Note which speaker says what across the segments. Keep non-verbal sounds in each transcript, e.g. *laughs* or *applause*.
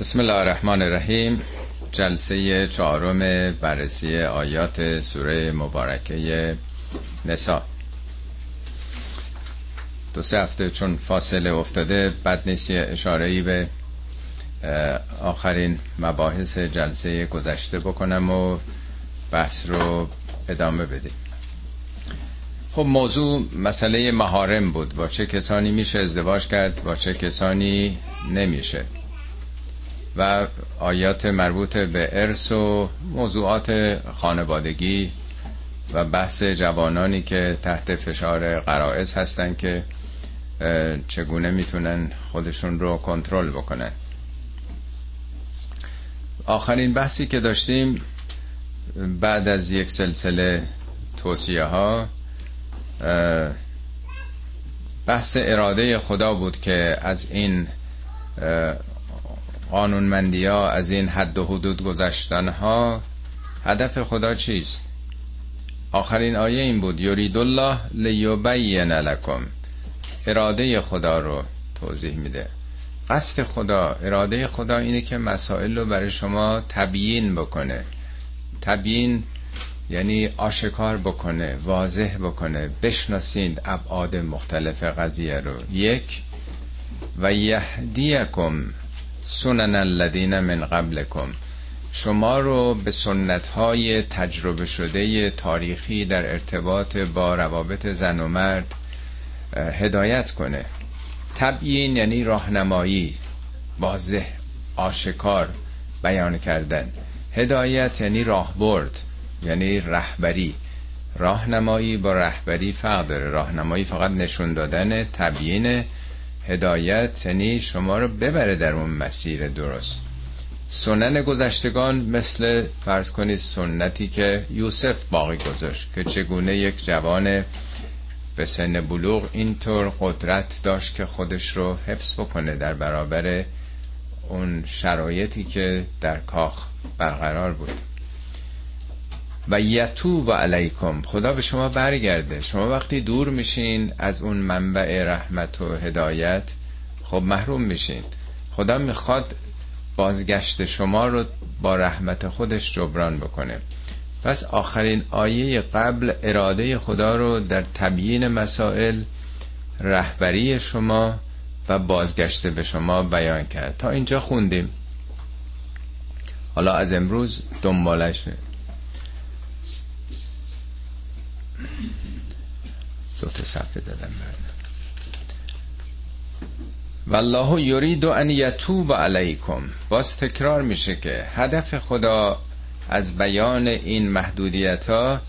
Speaker 1: بسم الله الرحمن الرحیم. جلسه چهارم بررسی آیات سوره مبارکه نسا دو سه هفته چون فاصله افتاده بد نیست اشاره به آخرین مباحث جلسه گذشته بکنم و بحث رو ادامه بدیم. خب موضوع مسئله مهارم بود. با چه کسانی میشه ازدواج کرد؟ با چه کسانی نمیشه؟ و آیات مربوط به ارث و موضوعات خانوادگی و بحث جوانانی که تحت فشار قرائز هستن که چگونه می‌تونن خودشون رو کنترل بکنن. آخرین بحثی که داشتیم بعد از یک سلسله توصیه ها بحث اراده خدا بود که از این قانونمندی ها از این حد و حدود گذشتن ها هدف خدا چیست؟ آخرین آیه این بود یرید الله لیبین لکم. اراده خدا رو توضیح میده. قصد خدا اراده خدا اینه که مسائل رو برای شما تبیین بکنه. تبیین یعنی آشکار بکنه واضح بکنه. بشناسید ابعاد مختلف قضیه رو. یک و یهدیکم سنن الذین من قبلکم. شما رو به سنت های تجربه شده تاریخی در ارتباط با روابط زن و مرد هدایت کنه. تبیین یعنی راهنمایی واضح آشکار بیان کردن. هدایت یعنی راهبرد یعنی رهبری. راهنمایی با رهبری فرق داره. راهنمایی فقط نشون دادن تبیین هدایت یعنی شما رو ببره در اون مسیر درست. سنن گذشتگان مثل فرض کنید سنتی که یوسف باقی گذاشت که چگونه یک جوان به سن بلوغ اینطور قدرت داشت که خودش رو حفظ بکنه در برابر اون شرایطی که در کاخ برقرار بود. و یتو و علیکم. خدا به شما برگرده. شما وقتی دور میشین از اون منبع رحمت و هدایت خب محروم میشین. خدا می‌خواد بازگشت شما رو با رحمت خودش جبران بکنه. پس آخرین آیه قبل اراده خدا رو در تبیین مسائل رهبری شما و بازگشت به شما بیان کرد. تا اینجا خوندیم. حالا از امروز دنبالش دو تا صفحه زدم بعد والله یرید ان یتوب علیکم. باز تکرار میشه که هدف خدا از بیان این محدودیت ها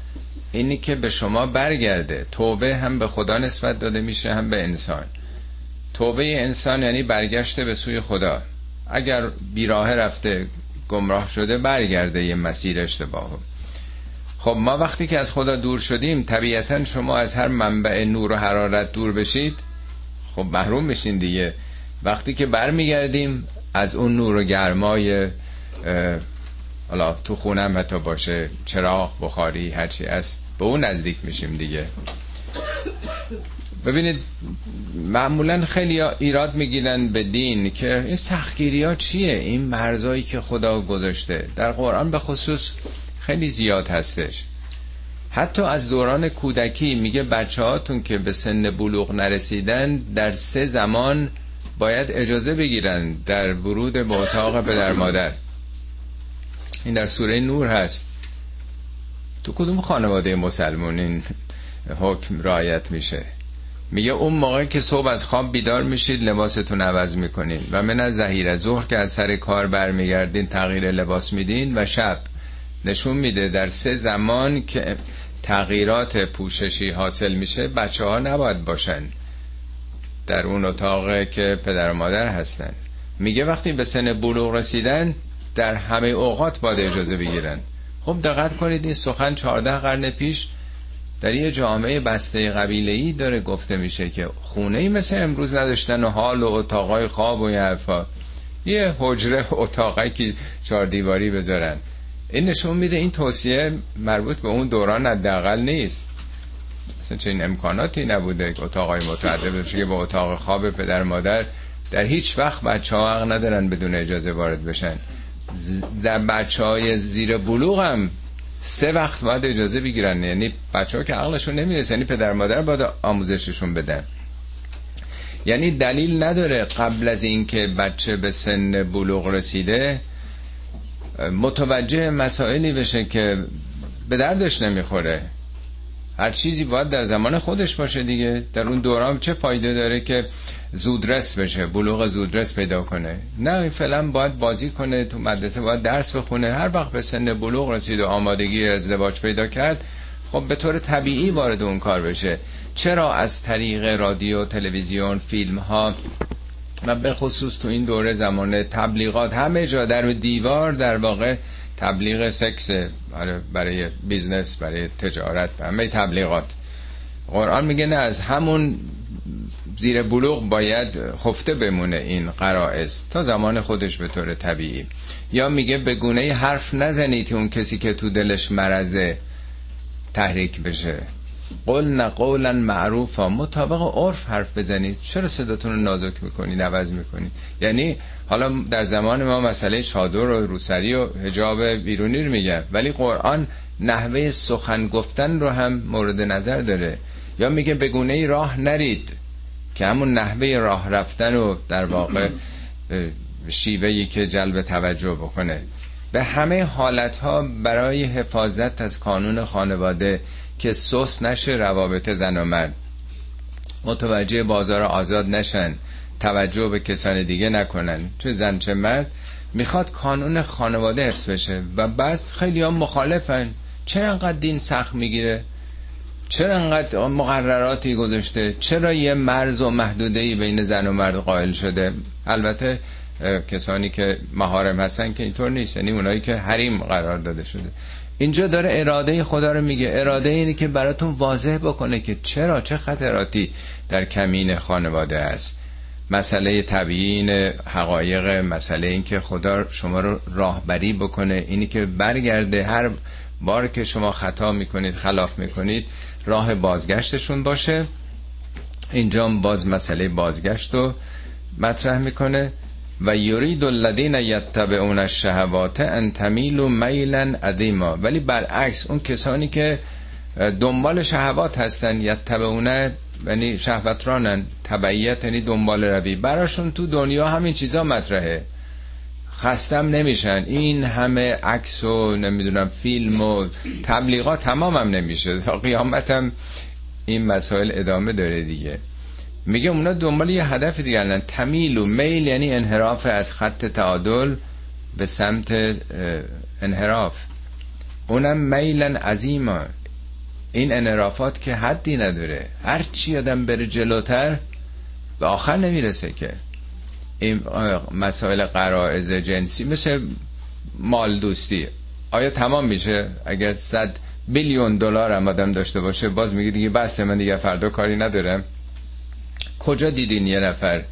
Speaker 1: اینی که به شما برگرده. توبه هم به خدا نسبت داده میشه هم به انسان. توبه انسان یعنی برگشته به سوی خدا. اگر بیراه رفته گمراه شده برگرده یه مسیر اشتباهه خب ما وقتی که از خدا دور شدیم طبیعتا شما از هر منبع نور و حرارت دور بشید خب محروم بشین دیگه. وقتی که برمیگردیم از اون نور و گرمای حالا تو خونم حتی باشه چراغ بخاری هرچی از به اون نزدیک میشیم دیگه. ببینید معمولا خیلی ایراد می‌گیرن به دین که این سختگیری ها چیه؟ این مرزایی که خدا گذاشته. در قرآن به خصوص خیلی زیاد هستش. حتی از دوران کودکی میگه بچه هاتون که به سن بلوغ نرسیدن در سه زمان باید اجازه بگیرن در ورود به اتاق پدر مادر. این در سوره نور هست. تو کدوم خانواده مسلمون این حکم رایت میشه؟ میگه اون موقع که صبح از خواب بیدار میشید لباستون عوض می‌کنین و من از زهیر ظهر که از سر کار برمیگردین تغییر لباس میدین و شب نشون میده در سه زمان که تغییرات پوششی حاصل میشه بچه ها نباید باشن در اون اتاق که پدر و مادر هستن. میگه وقتی به سن بلوغ رسیدن در همه اوقات باید اجازه بگیرن. خب دقت کنید این سخن 14 قرن پیش در یه جامعه بسته قبیله ای داره گفته میشه که خونه ای مثل امروز نداشتن و حال و اتاقای خواب و یه حرفا. یه حجره اتاقی که چهار دیواری بذارن. این نشون میده این توصیه مربوط به اون دوران حداقل نیست. اصلا چه این امکاناتی نبوده که اتاقای متعدد بشه که با اتاق خواب پدر مادر در هیچ وقت بچه ها حق ندارن بدون اجازه وارد بشن. در بچه های زیر بلوغ هم سه وقت باید اجازه بگیرن. یعنی بچه ها که عقلشون نمی‌رسه یعنی پدر مادر باید آموزششون بدن. یعنی دلیل نداره قبل از اینکه بچه به سن بلوغ رسیده متوجه مسائلی بشه که به دردش نمی‌خوره. هر چیزی باید در زمان خودش باشه دیگه. در اون دوران چه فایده داره که زودرس بشه بلوغ زودرس پیدا کنه؟ نه فعلا باید بازی کنه تو مدرسه باید درس بخونه. هر وقت به سن بلوغ رسید و آمادگی ازدواج پیدا کرد خب به طور طبیعی وارد اون کار بشه. چرا از طریق رادیو تلویزیون فیلم ها و به خصوص تو این دوره زمانه تبلیغات همه جا در دیوار در واقع تبلیغ سکس آره، برای business برای تجارت همه تبلیغات. قرآن میگه نه از همون زیر بلوغ باید خفته بمونه این غرایز تا زمان خودش به طور طبیعی. یا میگه یه گونه حرف نزنید اون کسی که تو دلش مرضه تحریک بشه. قل قولا معروفا. مطابق عرف حرف بزنید. چرا صداتون رو نازک می‌کنید عوض می‌کنید؟ یعنی حالا در زمان ما مسئله چادر و روسری و حجاب بیرونی رو میگه ولی قرآن نحوه سخن گفتن رو هم مورد نظر داره. یا میگه بگونه ای راه نرید که همون نحوه راه رفتن رو در واقع شیوهی که جلب توجه بکنه. به همه حالت ها برای حفاظت از قانون خانواده که سوس نشه روابط زن و مرد. متوجه بازار آزاد نشن. توجه به کسان دیگه نکنن. چه زن چه مرد. می‌خواد کانون خانواده حفظ بشه. و بعد خیلی هم مخالفن. چرا انقدر دین سخت می‌گیره؟ چرا انقدر مقرراتی گذاشته؟ چرا یه مرز و محدوده بین زن و مرد قائل شده؟ البته کسانی که مهارم هستن که اینطور نیست. یعنی اونایی که حریم قرار داده شده. اینجا داره اراده خدا رو میگه. اراده اینه که براتون واضح بکنه که چرا چه خطراتی در کمین خانواده است. مسئله تبیین حقایق مسئله این که خدا شما رو راهبری بکنه اینی که برگرده هر بار که شما خطا می‌کنید خلاف می‌کنید راه بازگشتشون باشه. اینجا باز مسئله بازگشت رو مطرح می‌کنه. و یرید الذین یتبعون الشهوات ان تمیلوا میلا عظیما. ولی برعکس اون کسانی که دنبال شهوات هستن یتبعون یعنی شهوترانن تبعیت یعنی دنبال روی. براشون تو دنیا همین چیزا مطرحه. خستم نمیشن. این همه عکس و نمی‌دونم فیلم و تبلیغات تمامم نمیشه. تا قیامتم این مسائل ادامه داره دیگه. میگه اونا دنبال یه هدف دیگه الان تمیل و میل یعنی انحراف از خط تعادل به سمت انحراف. اونم میلن عظیما. این انحرافات که حدی نداره. هر چی آدم بره جلوتر به آخر نمی‌رسه که. این مسائل قرائز جنسی مثل مال دوستی. آیا تمام میشه؟ اگر صد بیلیون دلار هم آدم داشته باشه باز میگه دیگه بس من دیگه فردا کاری ندارم. کجا دیدین یه نفر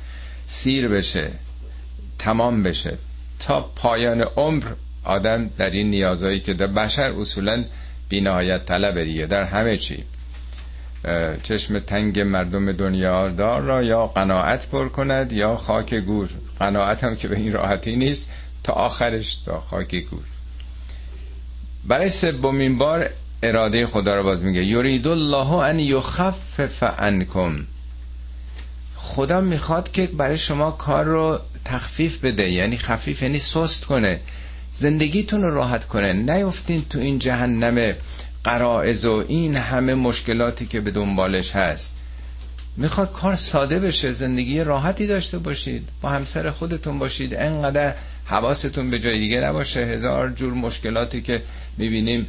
Speaker 1: سیر بشه تمام بشه؟ تا پایان عمر آدم در این نیازهایی که در بشر اصولا بینهایت طلب دیگه. در همه چی. چشم تنگ مردم دنیا دار را یا قناعت پر کند یا خاک گور. قناعت هم که به این راحتی نیست تا آخرش تا خاک گور. برای سومین بار اراده خدا رو باز میگه. یرید الله ان یخفف عنکم. خدا می‌خواد که برای شما کار رو تخفیف بده یعنی خفیف یعنی سست کنه. زندگیتون رو راحت کنه. نیفتین تو این جهنم قرائز و این همه مشکلاتی که به دنبالش هست. می‌خواد کار ساده بشه زندگی راحتی داشته باشید. با همسر خودتون باشید. انقدر حواستون به جای دیگه نباشه. هزار جور مشکلاتی که می‌بینیم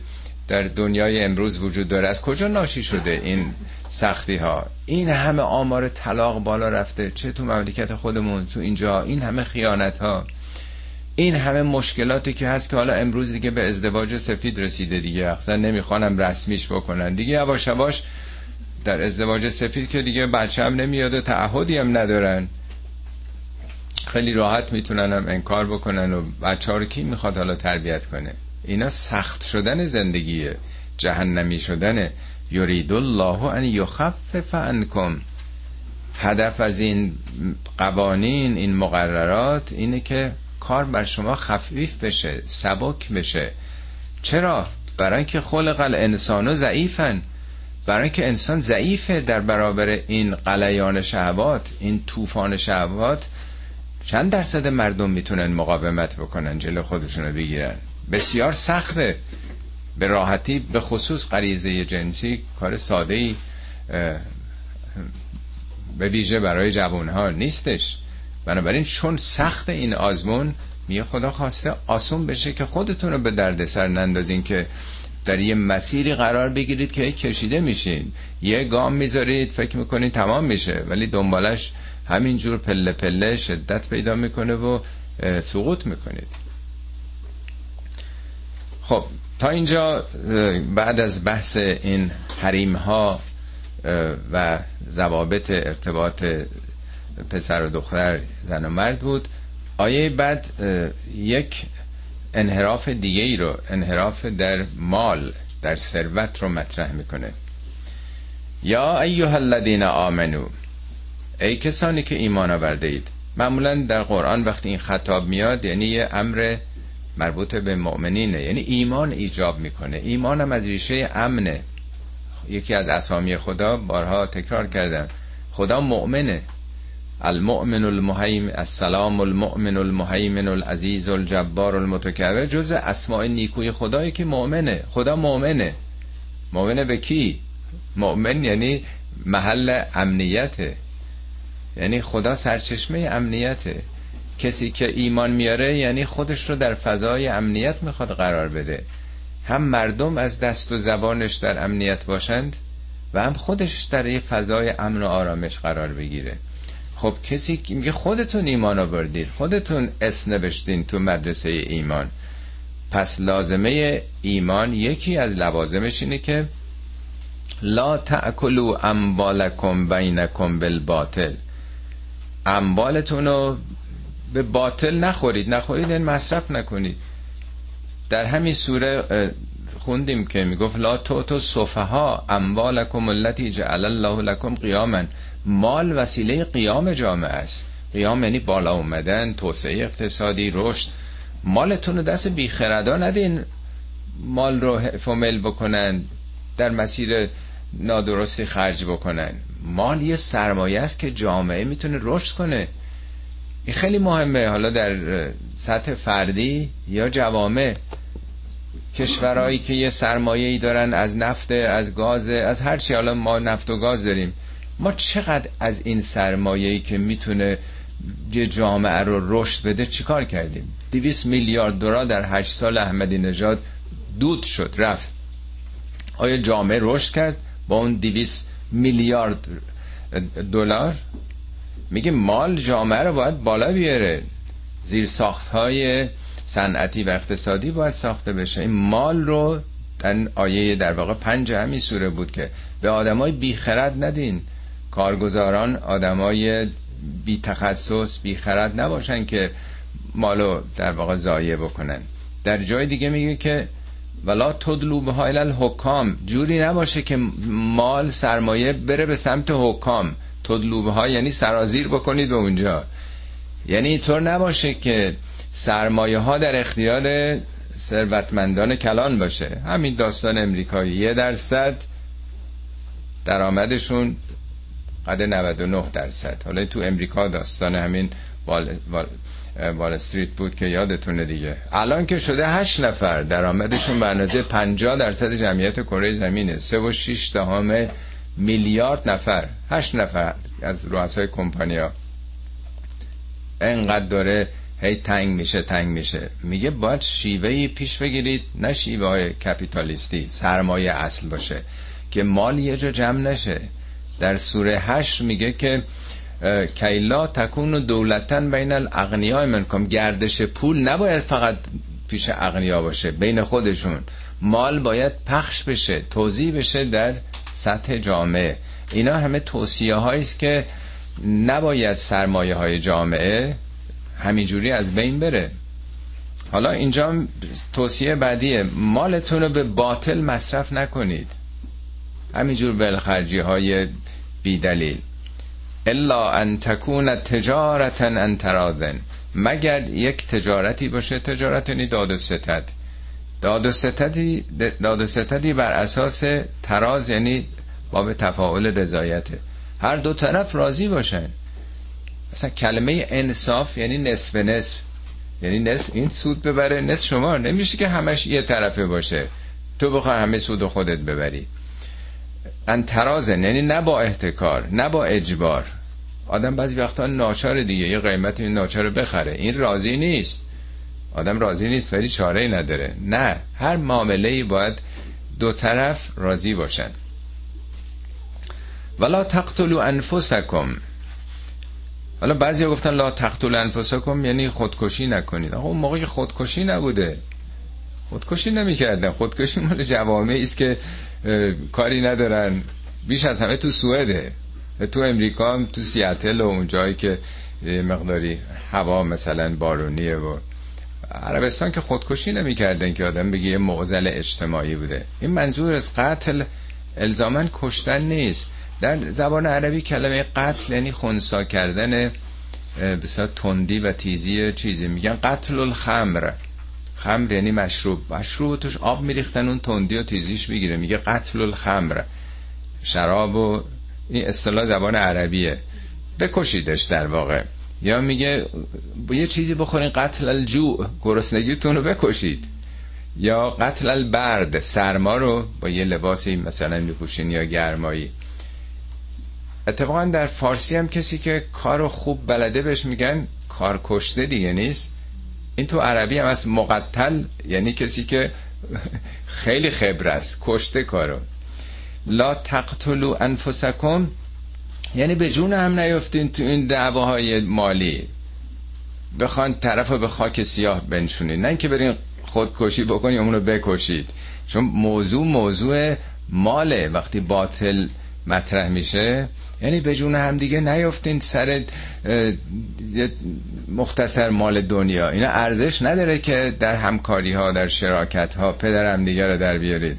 Speaker 1: در دنیای امروز وجود داره. از کجا ناشی شده این سختی ها این همه آمار طلاق بالا رفته. چه تو مملکت خودمون تو اینجا این همه خیانت ها این همه مشکلاتی که هست که حالا امروز دیگه به ازدواج سفید رسیده دیگه. اصلا نمی‌خوانم رسمیش بکنن. دیگه یواش یواش در ازدواج سفید که دیگه بچه هم نمیاد و تعهدی هم ندارن. خیلی راحت می‌تونن هم انکار بکنن و بچه رو کی می‌خواد حالا تربیت کنه؟ اینا سخت شدن زندگیه. جهنمی شدن. یرید الله ان یخفف عنکم. هدف از این قوانین این مقررات اینه که کار بر شما خفیف بشه سبک بشه. چرا؟ برای اینکه خلق الانسان ضعیفن برای اینکه انسان ضعیفه در برابر این قلیان شهوات این طوفان شهوات. چند درصد مردم می‌تونن مقاومت بکنن جلو خودشون رو بگیرن؟ بسیار سخته. به راحتی به خصوص غریزه جنسی کار ساده ای به ویژه برای جوان ها نیستش. بنابراین چون سخت این آزمون میگه خدا خواسته آسون بشه که خودتون رو به دردسر نندازین که در یه مسیری قرار بگیرید که کشیده میشین. یه گام می‌ذارید فکر می‌کنید تمام میشه ولی دنبالش همینجور پله پله شدت پیدا می‌کنه و سقوط می‌کنید. خب تا اینجا بعد از بحث این حریم ها و ضوابط ارتباط پسر و دختر زن و مرد بود آیه بعد یک انحراف دیگه ای رو انحراف در مال در ثروت رو مطرح می‌کنه. یا ایها الذین آمنو ای کسانی که ایمان آورده اید معمولا در قرآن وقتی این خطاب میاد یعنی یه امر مربوط به مؤمنینه. یعنی ایمان ایجاب می‌کنه. ایمان هم از ریشه امنه. یکی از اسامی خدا بارها تکرار کردم. خدا مؤمنه. المؤمن المهیم السلام المؤمن المهیمن العزیز الجبار المتکبر. جز اسماء نیکوی خدایی که مؤمنه. خدا مؤمنه. مؤمنه به کی؟ مؤمن یعنی محل امنیته. یعنی خدا سرچشمه امنیته. کسی که ایمان میاره یعنی خودش رو در فضای امنیت می‌خواد قرار بده. هم مردم از دست و زبانش در امنیت باشند و هم خودش در یه فضای امن و آرامش قرار بگیره. خب کسی که میگه خودتون ایمان آوردید خودتون اسم نوشتین تو مدرسه ایمان. پس لازمه ایمان یکی از لوازمش اینه که لا تأکلوا اموالکم بینکم بالباطل. اموالتون رو به باطل نخورید. نخورید این مصرف نکنید. در همین سوره خوندیم که می‌گفت لا تو تو صفها اموالکم التي جعل الله لكم قیاما. مال وسیله قیام جامعه است. قیام یعنی بالا اومدن توسعه اقتصادی رشد. مالتون رو دست بیخردا ندین. مال رو حف بکنن در مسیر نادرستی خرج بکنن. مال یه سرمایه است که جامعه می‌تونه رشد کنه. این خیلی مهمه. حالا در سطح فردی یا جوامع کشورهایی که یه سرمایه ای دارن از نفت از گاز از هر چی. حالا ما نفت و گاز داریم. ما چقدر از این سرمایه ای که می‌تونه یه جامعه رو رشد بده چیکار کردیم؟ 200 میلیارد دلار در هشت سال احمدی نژاد دود شد رفت. آیا جامعه رشد کرد با اون 200 میلیارد دلار؟ میگه مال جامعه رو باید بالا بیاره. زیر ساخت های صنعتی و اقتصادی باید ساخته بشه. این مال رو در آیه در واقع پنج همین سوره بود که به آدمای بیخرد ندین. کارگزاران آدمای بی تخصص بی خرد نباشن که مالو در واقع ضایع بکنن. در جای دیگه میگه که ولا تدلو به الحکام. جوری نباشه که مال سرمایه بره به سمت حکام. تدلوبه ها یعنی سرازیر بکنید به اونجا. یعنی اینطور نباشه که سرمایه ها در اختیار ثروتمندان کلان باشه. همین داستان امریکایی. یه درصد درآمدشون قد 99 درصد. حالا تو امریکا داستان همین وال, وال, وال استریت بود که یادتونه دیگه. الان که شده 8 نفر درآمدشون به اندازه 50 درصد جمعیت کره زمینه. 3 و 6 دهم میلیارد نفر 8 نفر از رؤسای کمپانیا. انقدر داره هی تنگ میشه تنگ میشه. میگه باید شیوهی پیش بگیرید نه شیوه های کپیتالیستی سرمایه اصل باشه که مال یه جا جمع نشه. در سوره هشت میگه که کیلا تکون و دولتن بین الاغنیاء منکم. گردش پول نباید فقط پیش اغنیا باشه بین خودشون. مال باید پخش بشه توضیح بشه در سطح جامعه اینا همه توصیه است که نباید سرمایه های جامعه همینجوری از بین بره. حالا اینجا توصیه بعدیه. مالتون رو به باطل مصرف نکنید. همینجور بلخرجی های بیدلیل. الا ان تکون تجارتا ان ترادن. مگر یک تجارتی باشه؟ تجارت یعنی داد و ستد. داد و ستدی, بر اساس تراز یعنی باب تفاعل رضایته. هر دو طرف راضی باشن. مثلا کلمه انصاف یعنی نصف نصف. یعنی نصف این سود ببره نصف شما. نمیشه که همش یه طرفه باشه. تو بخواه همه سود خودت ببری. انترازن یعنی نه با احتکار نه با اجبار. آدم بعضی وقتا ناچار دیگه یه قیمت ناچار بخره. این راضی نیست. آدم راضی نیست ولی چاره نداره. نه هر معامله ای باید دو طرف راضی باشن. ولا تقتلوا انفسکم حالا بعضی گفتن لا تقتل انفسکم یعنی خودکشی نکنید. آقا اون موقع خودکشی نبوده. خودکشی نمی‌کردن. خودکشی مال جوامعی است که کاری ندارن. بیش از همه تو سوئده. تو امریکا هم تو سیاتل و اون جایی که مقداری هوا مثلا بارونیه و عربستان که خودکشی نمی‌کردن که آدم بگه یه معضل اجتماعی بوده. این منظور از قتل الزامن کشتن نیست. در زبان عربی کلمه قتل یعنی خونسا کردن بسیار تندی و تیزی چیزی. میگن قتل الخمر. خمر یعنی مشروب. مشروب توش آب میریختن اون تندی و تیزیش می‌گیره. میگه قتل الخمر. شراب و این اصطلاح زبان عربیه. بکشیدش در واقع. یا میگه یه چیزی بخورین قتل الجوع گرسنگیتون رو بکشید. یا قتل البرد سرما رو با یه لباسی مثلا میپوشین یا گرمایی. اتفاقا در فارسی هم کسی که کارو خوب بلده بهش میگن کار کشته دیگه نیست. این تو عربی هم از مقتل یعنی کسی که *laughs* خیلی خبر است کشته کارو. لا تقتلو انفسکم یعنی به جون هم نیفتین تو این دعواهای مالی. بخوان طرف به خاک سیاه بنشونید نه اینکه برین خودکشی بکنی اونو بکشید. چون موضوع موضوع ماله. وقتی باطل مطرح میشه یعنی به جون هم دیگه نیفتین سر مختصر مال دنیا. اینا ارزش نداره که در همکاری ها در شراکت ها پدر هم دیگه رو در بیارید.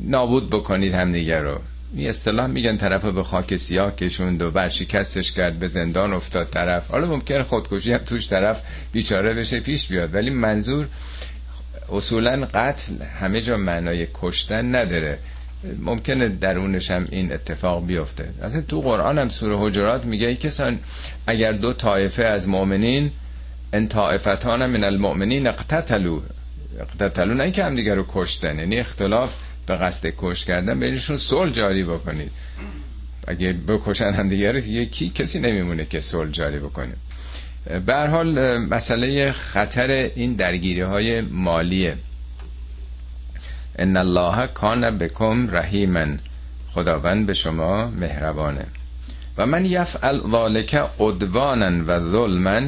Speaker 1: نابود بکنید هم دیگه رو. این اصطلاح میگن طرف به خاک سیاه کشوند و برشکستش کرد به زندان افتاد طرف. حالا ممکن خودکشی هم توش طرف بیچاره بشه پیش بیاد. ولی منظور اصولا قتل همه جا معنای کشتن نداره. ممکنه درونش هم این اتفاق بیفته. اصلا تو قرآن هم سوره حجرات میگه ای کسان اگر دو طایفه از مؤمنین ان طائفتان من المؤمنین اقتتلوا. اقتتلوا نه که هم دیگر رو کشتن یعنی اختلاف به قصد کش کردن بینشون صلح جاری بکنید. اگه بکشن هم دیگر یکی کسی نمیمونه که صلح جاری بکنه. به حال مسئله خطر این درگیری های مالیه. ان الله کان بکم رحیما. خداوند به شما مهربانه. و من یفعل ذالک عدوانا و ظلما.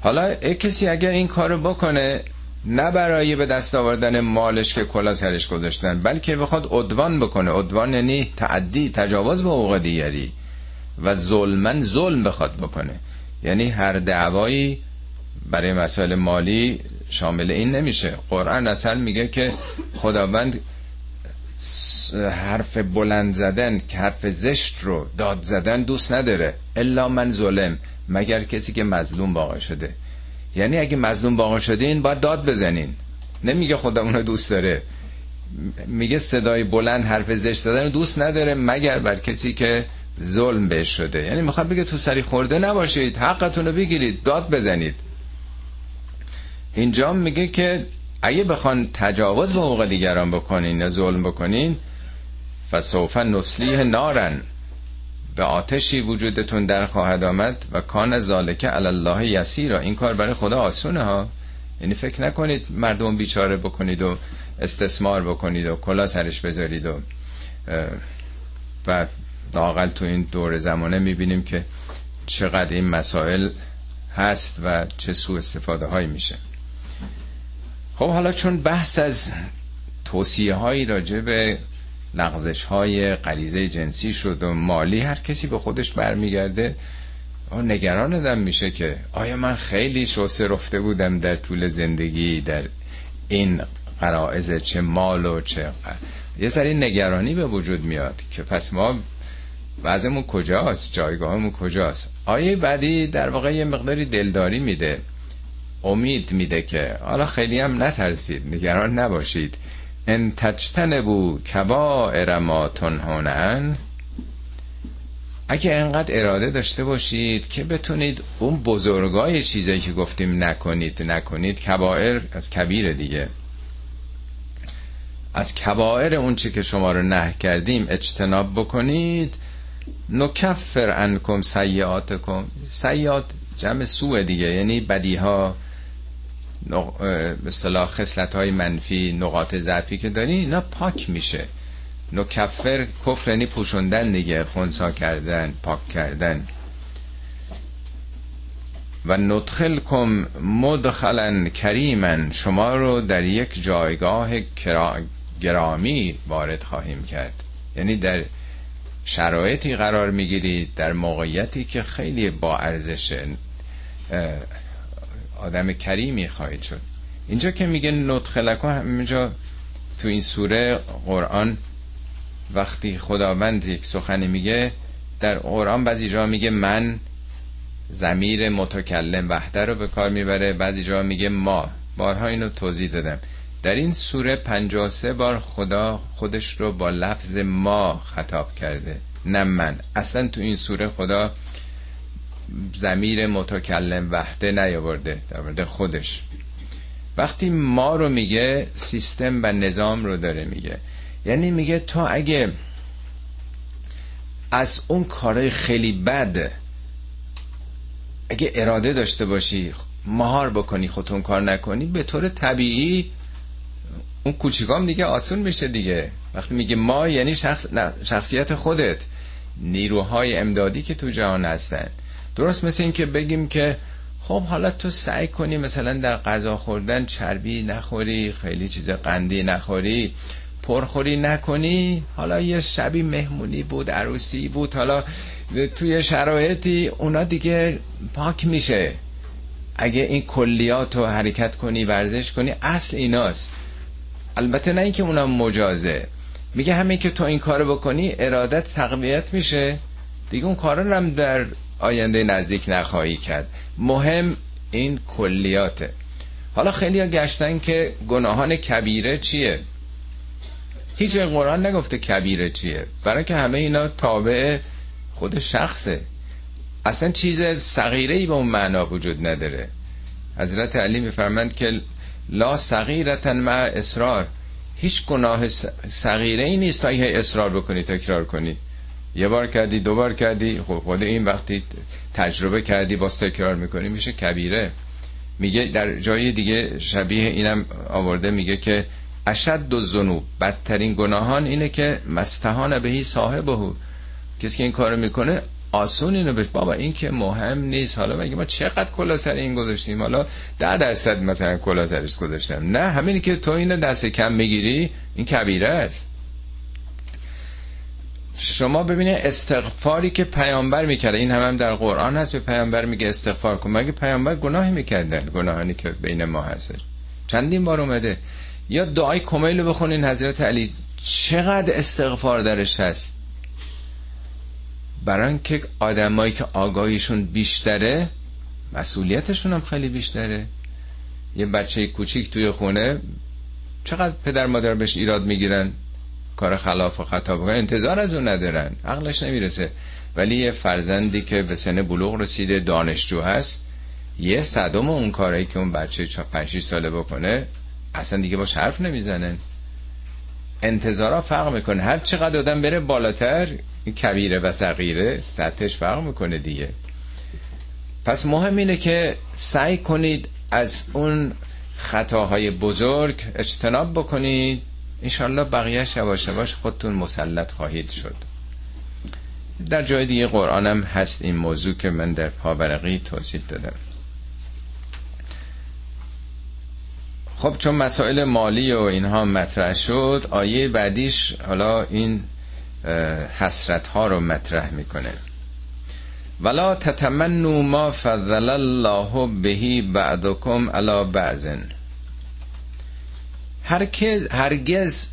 Speaker 1: حالا کسی اگر این کارو بکنه نه برای به دست آوردن مالش که کلا سرش گذاشتن بلکه بخواد عدوان بکنه. عدوان یعنی تعدی تجاوز به حقوق دیگری. و ظلمن ظلم بخواد بکنه. یعنی هر دعوایی برای مسائل مالی شامل این نمیشه. قرآن اصلا میگه که خداوند حرف بلند زدن که حرف زشت رو داد زدن دوست نداره. الا من ظلم. مگر کسی که مظلوم واقع شده. یعنی اگه مظلوم واقع شدین باید داد بزنین. نمیگه خدا اونو دوست داره. میگه صدای بلند حرف زشت زدن دوست نداره مگر بر کسی که ظلم بهش شده. یعنی می‌خواد بگه تو سری خورده نباشید حقتون رو بگیرید داد بزنید. اینجا میگه که اگه بخوان تجاوز به حقوق دیگران بکنین یا ظلم بکنین فسوف نسلیه نارن. به آتشی وجودتون در خواهد آمد و کان ذالک علی الله یسیرا. این کار برای خدا آسونه ها. یعنی فکر نکنید مردم بیچاره بکنید و استثمار بکنید و کلا سرش بذارید و و لاقل تو این دور زمانه می‌بینیم که چقدر این مسائل هست و چه سوء استفاده هایی میشه. خب حالا چون بحث از توصیه هایی راجع به نقضش های غریزه جنسی شد و مالی هر کسی به خودش برمیگرده نگران آدم میشه که آیا من خیلی شوسه رفته بودم در طول زندگی در این قرائز چه مال و چه یه سری نگرانی به وجود میاد که پس ما وضعمون کجاست؟ جایگاهمون کجاست؟ آیه بعدی در واقع یه مقداری دلداری میده امید میده که حالا خیلی هم نترسید نگران نباشید. ان تجتنبو کبائر ما تنهونن اگه انقدر اراده داشته باشید که بتونید اون بزرگای چیزایی که گفتیم نکنید نکنید کبائر از کبیر دیگه. از کبائر اون چی که شما رو نه کردیم اجتناب بکنید. نکفر انکم سیعاتکم سیعات جمع سوء دیگه یعنی بدیها. صلاح خصلت های منفی نقاط ضعفی که داری اینا پاک میشه. نکفر کفر یعنی پوشوندن دیگه خونسا کردن پاک کردن. و ندخلکم مدخلا کریمن شما رو در یک جایگاه گرامی وارد خواهیم کرد. یعنی در شرایطی قرار می‌گیرید در موقعیتی که خیلی با ارزشه آدم کریمی خواهید شد. اینجا که میگه ندخلکم همینجا تو این سوره قرآن وقتی خداوند یک سخنی میگه در قرآن بعضی جا میگه من زمیر متکلم وحده رو به کار می‌بره بعضی جا میگه ما. بارها اینو توضیح دادم. در این سوره 53 بار خدا خودش رو با لفظ ما خطاب کرده نه من. اصلا تو این سوره خدا زمیر متکلم وحده نیاورده در مورد خودش. وقتی ما رو میگه سیستم و نظام رو داره میگه. یعنی میگه تا اگه از اون کارهای خیلی بد اگه اراده داشته باشی مهار بکنی خودتون کار نکنی به طور طبیعی اون کوچیکام دیگه آسون میشه دیگه. وقتی میگه ما یعنی شخص شخصیت خودت. نیروهای امدادی که تو جهان هستن درست مثل این که بگیم که خب حالا تو سعی کنی مثلا در غذا خوردن چربی نخوری خیلی چیز قندی نخوری پرخوری نکنی حالا یه شبی مهمونی بود عروسی بود حالا توی شرایطی اونا دیگه پاک میشه. اگه این کلیات رو حرکت کنی ورزش کنی اصل ایناست. البته نه اینکه اونا مجازه. میگه همین که تو این کارو بکنی ارادت تقویت میشه. دیگه اون کارا هم در آینده نزدیک نخواهی کرد. مهم این کلیاته. حالا خیلی ها گشتن که گناهان کبیره چیه؟ هیچ قرآن نگفته کبیره چیه. برای که همه اینا تابع خود شخصه. اصلا چیز صغیره ای به اون معنا وجود نداره. حضرت علی میفرمند که لا صغیرتن مع اصرار هیچ گناه صغیره ای نیست تا اگه اصرار بکنی تکرار کنی. یه بار کردی دو بار کردی. خب خود این وقتی تجربه کردی باز تکرار می‌کنی میشه کبیره. میگه در جای دیگه شبیه اینم آورده میگه که اشد و زنوب بدترین گناهان اینه که مستهان بهی صاحبه کسی که این کارو می‌کنه آسون اینو بهش بابا این که مهم نیست. حالا مگه ما چقدر کلا سر این گذاشتیم؟ حالا ده درصد مثلا کلا سرش گذاشتم. نه همینی که تو اینو دست کم می‌گیری این کبیره است. شما ببینید استغفاری که پیامبر می‌کرده این هم, هم در قرآن هست به پیامبر میگه استغفار کن. مگه پیامبر گناهی می‌کردن؟ گناهانی که بین ما هست. چندین بار اومده. یا دعای کمیل رو بخونین حضرت علی. چقدر استغفار درش هست؟ برای که آدمایی که آگاهیشون بیشتره مسئولیتشون هم خیلی بیشتره. یه بچه کوچیک توی خونه چقدر پدر مادر بهش ایراد می‌گیرن؟ کار خلاف و خطا بکنن. انتظار از اون ندارن. عقلش نمی‌رسه. ولی یه فرزندی که به سن بلوغ رسیده دانشجو هست یه صدم اون کاری که اون بچه 5 ساله بکنه اصلا دیگه باش حرف نمی‌زنن. انتظارا فرق می‌کنه. هر چقدر آدم بره بالاتر کبیره و صغیره سطحش فرق می‌کنه دیگه. پس مهم اینه که سعی کنید از اون خطاهای بزرگ اجتناب بکنید. انشالله بقیه یواش یواش خودتون مسلط خواهید شد. در جای دیگه قرآنم هست این موضوع که من در پاورقی توضیح دادم. خب چون مسائل مالی و اینها مطرح شد آیه بعدیش حالا این حسرت ها رو مطرح می‌کنه. ولا تتمنوا ما فضل الله بهی بعدکم علی بعضن هرگز هرگز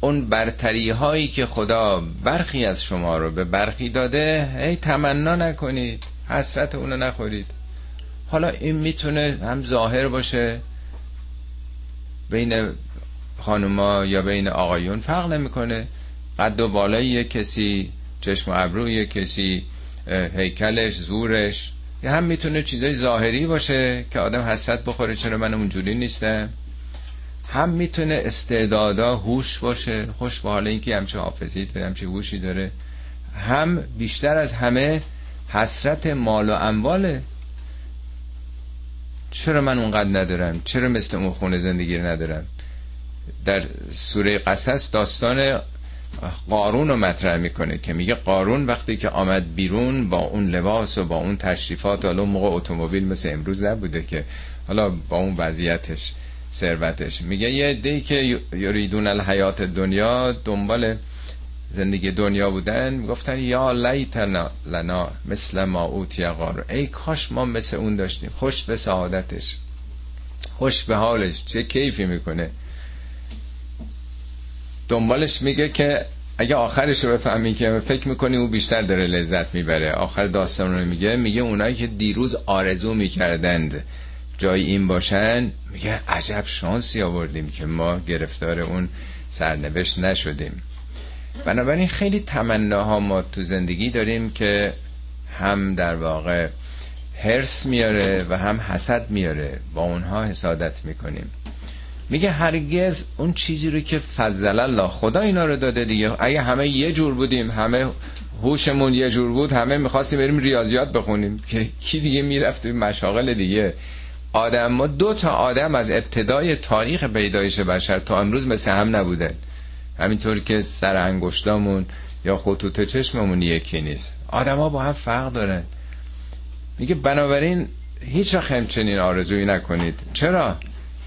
Speaker 1: اون برتری هایی که خدا برخی از شما رو به برخی داده هی تمنا نکنید حسرت اونو نخورید. حالا این می‌تونه هم ظاهر باشه بین خانوما یا بین آقایون فرق نمی‌کنه. قد و بالای کسی چشم و ابروی کسی هیکلش زورش. هم می‌تونه چیزای ظاهری باشه که آدم حسرت بخوره چرا من اونجوری نیستم. هم می‌تونه استعدادا هوش باشه خوش به حال اینکه همچه حافظی داره همچه هوشی داره. هم بیشتر از همه حسرت مال و امواله. چرا من اونقدر ندارم؟ چرا مثل اون خونه زندگی ندارم؟ در سوره قصص داستان قارون رو مطرح می‌کنه که میگه قارون وقتی که آمد بیرون با اون لباس و با اون تشریفات حالا موقع اتومبیل مثل امروز نبوده که حالا با اون وضعیتش ثروتش. میگه یه دی که یریدون الحیات دنیا دنبال زندگی دنیا بودن گفتن یا لیتنا لنا مثل ما اوتی قارون ای کاش ما مثل اون داشتیم. خوش به سعادتش. خوش به حالش. چه کیفی می‌کنه. دنبالش میگه که اگه آخرش رو بفهمی که فکر می‌کنی او بیشتر داره لذت می‌بره. آخر داستان رو میگه. میگه اونایی که دیروز آرزو می‌کردند جای این باشن میگه عجب شانسی آوردیم که ما گرفتار اون سرنوشت نشدیم. بنابراین خیلی تمناها ما تو زندگی داریم که هم در واقع هرس میاره و هم حسد میاره. با اونها حسادت می‌کنیم. میگه هرگز اون چیزی رو که فضل الله خدا اینا رو داده دیگه. اگه همه یه جور بودیم همه هوشمون یه جور بود همه می‌خواستیم بریم ریاضیات بخونیم. که کی دیگه می‌رفت؟ مشاغل دیگه. آدم ما دو تا آدم از ابتدای تاریخ پیدایش بشر تا امروز مثل هم نبودن. همینطور که سر انگشتامون یا خطوط چشممون یکی نیست. آدما با هم فرق دارن. میگه بنابراین هیچ وقت همچنین آرزویی نکنید. چرا؟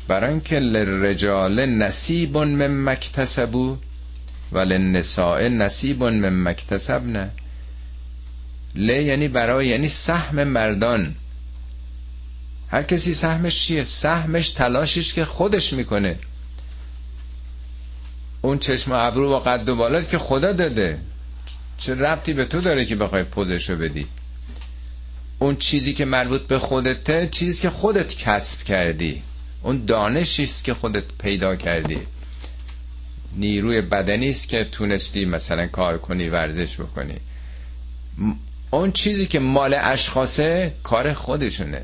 Speaker 1: برای اینکه للرجال نصیب من مکتسبو و للنساء نصیب من مکتسبنه ل یعنی برای یعنی سهم مردان. هر کسی سهمش چیه؟ سهمش تلاشش که خودش می‌کنه. اون چشم و ابرو و قد و بالات که خدا داده. چه ربطی به تو داره که بخوای پوزشو بدی؟ اون چیزی که مربوط به خودته چیزی که خودت کسب کردی. اون دانشی است که خودت پیدا کردی. نیروی بدنی است که تونستی مثلا کار کنی ورزش بکنی. اون چیزی که مال اشخاصه کار خودشونه.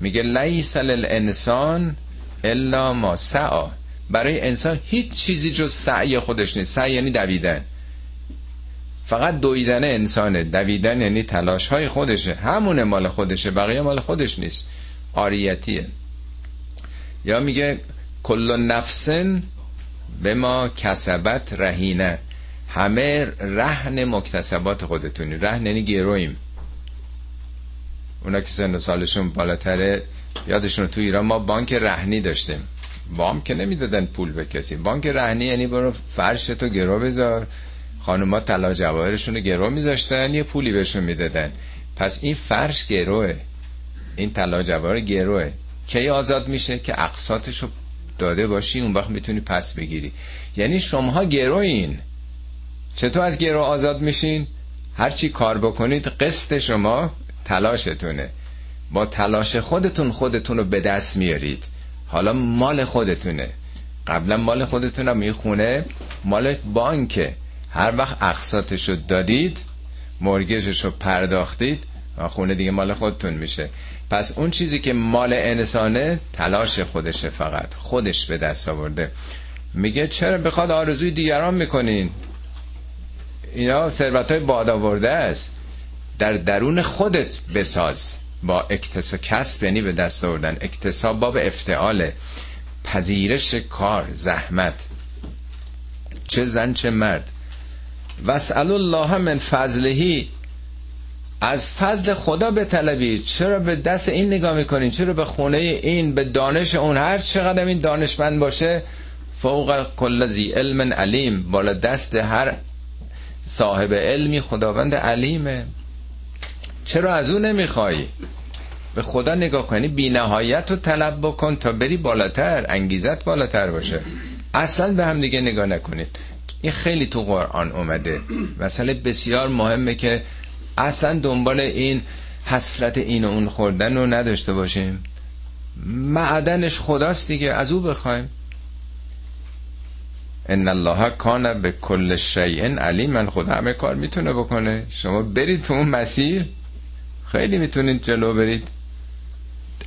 Speaker 1: میگه لیس الانسان الا ما سعا برای انسان هیچ چیزی جز سعی خودش نیست. سعی یعنی دویدن. فقط دویدن انسانه. دویدن یعنی تلاش های خودشه. همونه مال خودشه. بقیه مال خودش نیست. آریتیه. یا میگه کل نفسن به ما کسبت رهینه. همه رهن مکتسبات خودتونی. رهن یعنی گرویم اونا که سن سالشون بالاتره یادشون تو ایران ما بانک رهنی داشتیم. وام که نمی‌دادن پول به کسی. بانک رهنی یعنی برو فرش تو گرو بذار. خانوما طلا جواهرشون رو گرو میذاشتن یه پولی بهشون می‌دادن. پس این فرش گروه این طلا جواهر گروه کی آزاد میشه که اقساطش رو داده باشی اون وقت می‌تونی پس بگیری. یعنی شماها گروین چطور از گرو آزاد میشین؟ هرچی کار بکنید قسط شما تلاشتونه. با تلاش خودتون خودتون رو به دست میارید. حالا مال خودتونه. قبلا مال خودتون رو می‌خونه مال بانکه. هر وقت اقساطش رو دادید مرگزش رو پرداختید خونه دیگه مال خودتون میشه. پس اون چیزی که مال انسانه تلاش خودشه فقط. خودش به دست آورده. میگه چرا بخواد آرزوی دیگران می‌کنین؟ اینا ثروت های باد است. در درون خودت بساز. با اکتساب کسب یعنی به دست آوردن. اکتساب باب افتعال پذیرش کار زحمت. چه زن چه مرد. وسأل الله من فضلهی از فضل خدا به طلبید چرا به دست این نگاه می‌کنین؟ چرا به خونه این به دانش اون؟ هر چقدر این دانشمند باشه فوق کل زی علم علیم. بالا دست هر صاحب علمی خداوند علیمه. چرا از اون نمی‌خوای به خدا نگاه کنی بی نهایت رو طلب بکن تا بری بالاتر انگیزت بالاتر باشه. اصلا به هم دیگه نگاه نکنید. این خیلی تو قرآن اومده. مسئله بسیار مهمه که اصلا دنبال این حسرت این و اون خوردن رو نداشته باشیم. معدنش خداست دیگه از او بخوایم. ان الله کان به کل شیء علیم. خدا همه کار می‌تونه بکنه. شما برید تو اون مسیر. خیلی می‌تونید جلو برید.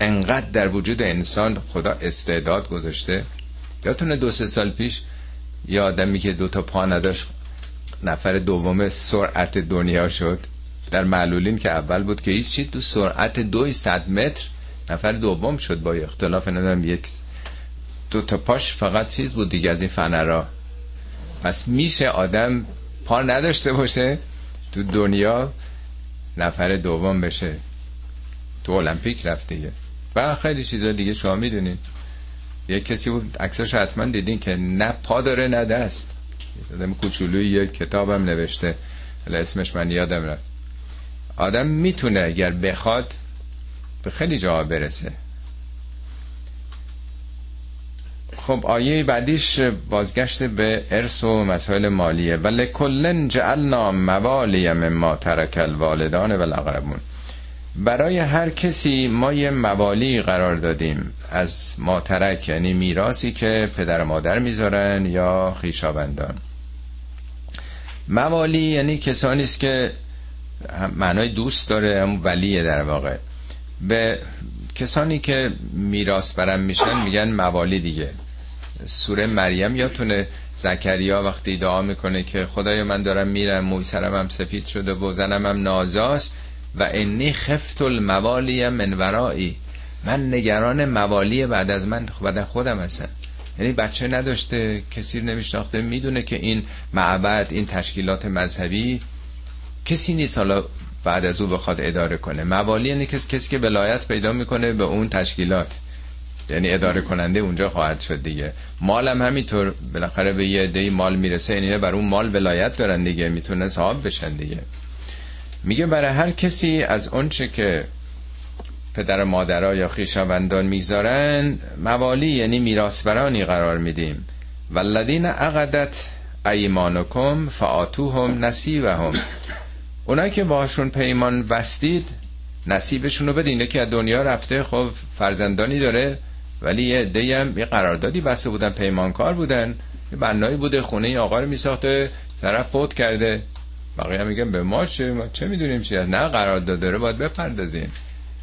Speaker 1: انقدر در وجود انسان خدا استعداد گذاشته. یادتونه دو سه سال پیش یه آدمی که دو تا پا نداشت نفر دوم سرعت دنیا شد. در معلولین که اول بود که هیچ چی تو سرعت دوی صد متر نفر دوم شد با اختلاف ندارم یک دو تا پاش فقط چیز بود دیگه از این فنرا. پس میشه آدم پا نداشته باشه تو دنیا. نفر دوم بشه. تو المپیک رفت دیگه. و خیلی چیزا دیگه شما می‌دونین یه کسی بود عکسش حتما دیدین که نه پا داره نه دست. آدم کوچولوی یه کتابم نوشته. اسمش من یادم رفت. آدم می‌تونه اگر بخواد به خیلی جا برسه. خب آیه بعدیش بازگشت به ارث و مسائل مالیه. ولی کلن جعلنا موالی مما ترک الوالدان و الاقربون برای هر کسی ما یه موالی قرار دادیم. از ما ترک یعنی میراسی که پدر و مادر می‌ذارن یا خیشابندان موالی یعنی کسانی است که معنای دوست داره ولیه در واقع. به کسانی که میراث برم میشن میگن موالی دیگه. سوره مریم یادتونه زکریا وقتی دعا می‌کنه که خدای من دارم میرم موی سرم هم سفید شده و زنم هم نازاست و انی خفت الموالی من ورایی من نگران موالی بعد از من بعد خودم هستم. یعنی بچه نداشته کسی نمیشناخته می‌دونه که این معبد این تشکیلات مذهبی کسی نیست. حالا بعد از او بخواد اداره کنه. موالی یعنی کسی, کسی که ولایت پیدا می‌کنه به اون تشکیلات. یعنی اداره کننده اونجا خواهد شد دیگه. مالم همینطور بالاخره به یه عده مال می‌رسه یعنی بر اون مال ولایت دارن دیگه می‌تونه صاحب بشن دیگه. میگه برای هر کسی از اونچه که پدر و مادرها یا خیشاوندان می‌ذارن موالی یعنی میراثبرانی قرار میدیم. والذین عقدت ایمانکم فآتوهم نصیبهم. اونایی که باشون پیمان بستید نصیبشون رو بدین. که از دنیا رفته خب فرزندانی داره ولی یه دی هم یه قراردادی بسته بودن پیمانکار بودن. یه بنایی بوده خونه آقا رو میساخته طرف فوت کرده. بقیه میگن به ما چه؟ ما چه می‌دونیم چی نه قرارداد داره باید بپردازیم.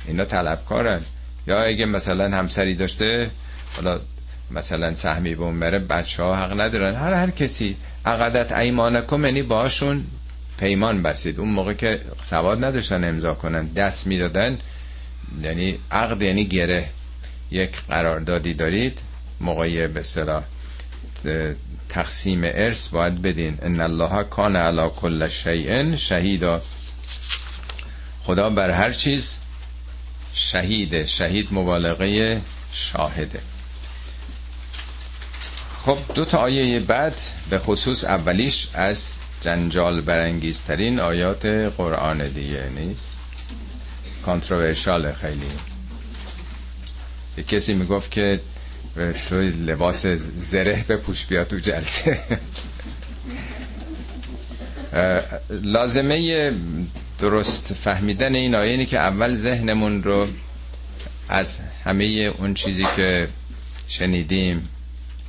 Speaker 1: اینا طلبکارن. یا اگه مثلا همسری داشته حالا مثلا سهمی به اون بره بچه ها حق ندارن. هر هر کسی عقدت ایمانکم یعنی باشون پیمان بسید. اون موقع که سواد نداشتن امضا کنن دست می‌دادن یعنی عقد یعنی گره. یک قراردادی دارید موقعی به صلاح تقسیم ارث باید بدین. ان الله کان علی کل شیء شهیدا. خدا بر هر چیز شهیده شهید مبالغه شاهده. خب دو تا آیه بعد به خصوص اولیش از جنجال برانگیزترین آیات قرآن دیگه نیست؟ کانتروورشال خیلی. یه کسی می‌گفت که تو لباس زره بپوش بیا تو جلسه. *laughs* لازمه درست فهمیدن این آیه اینه که اول ذهنمون رو از همه اون چیزی که شنیدیم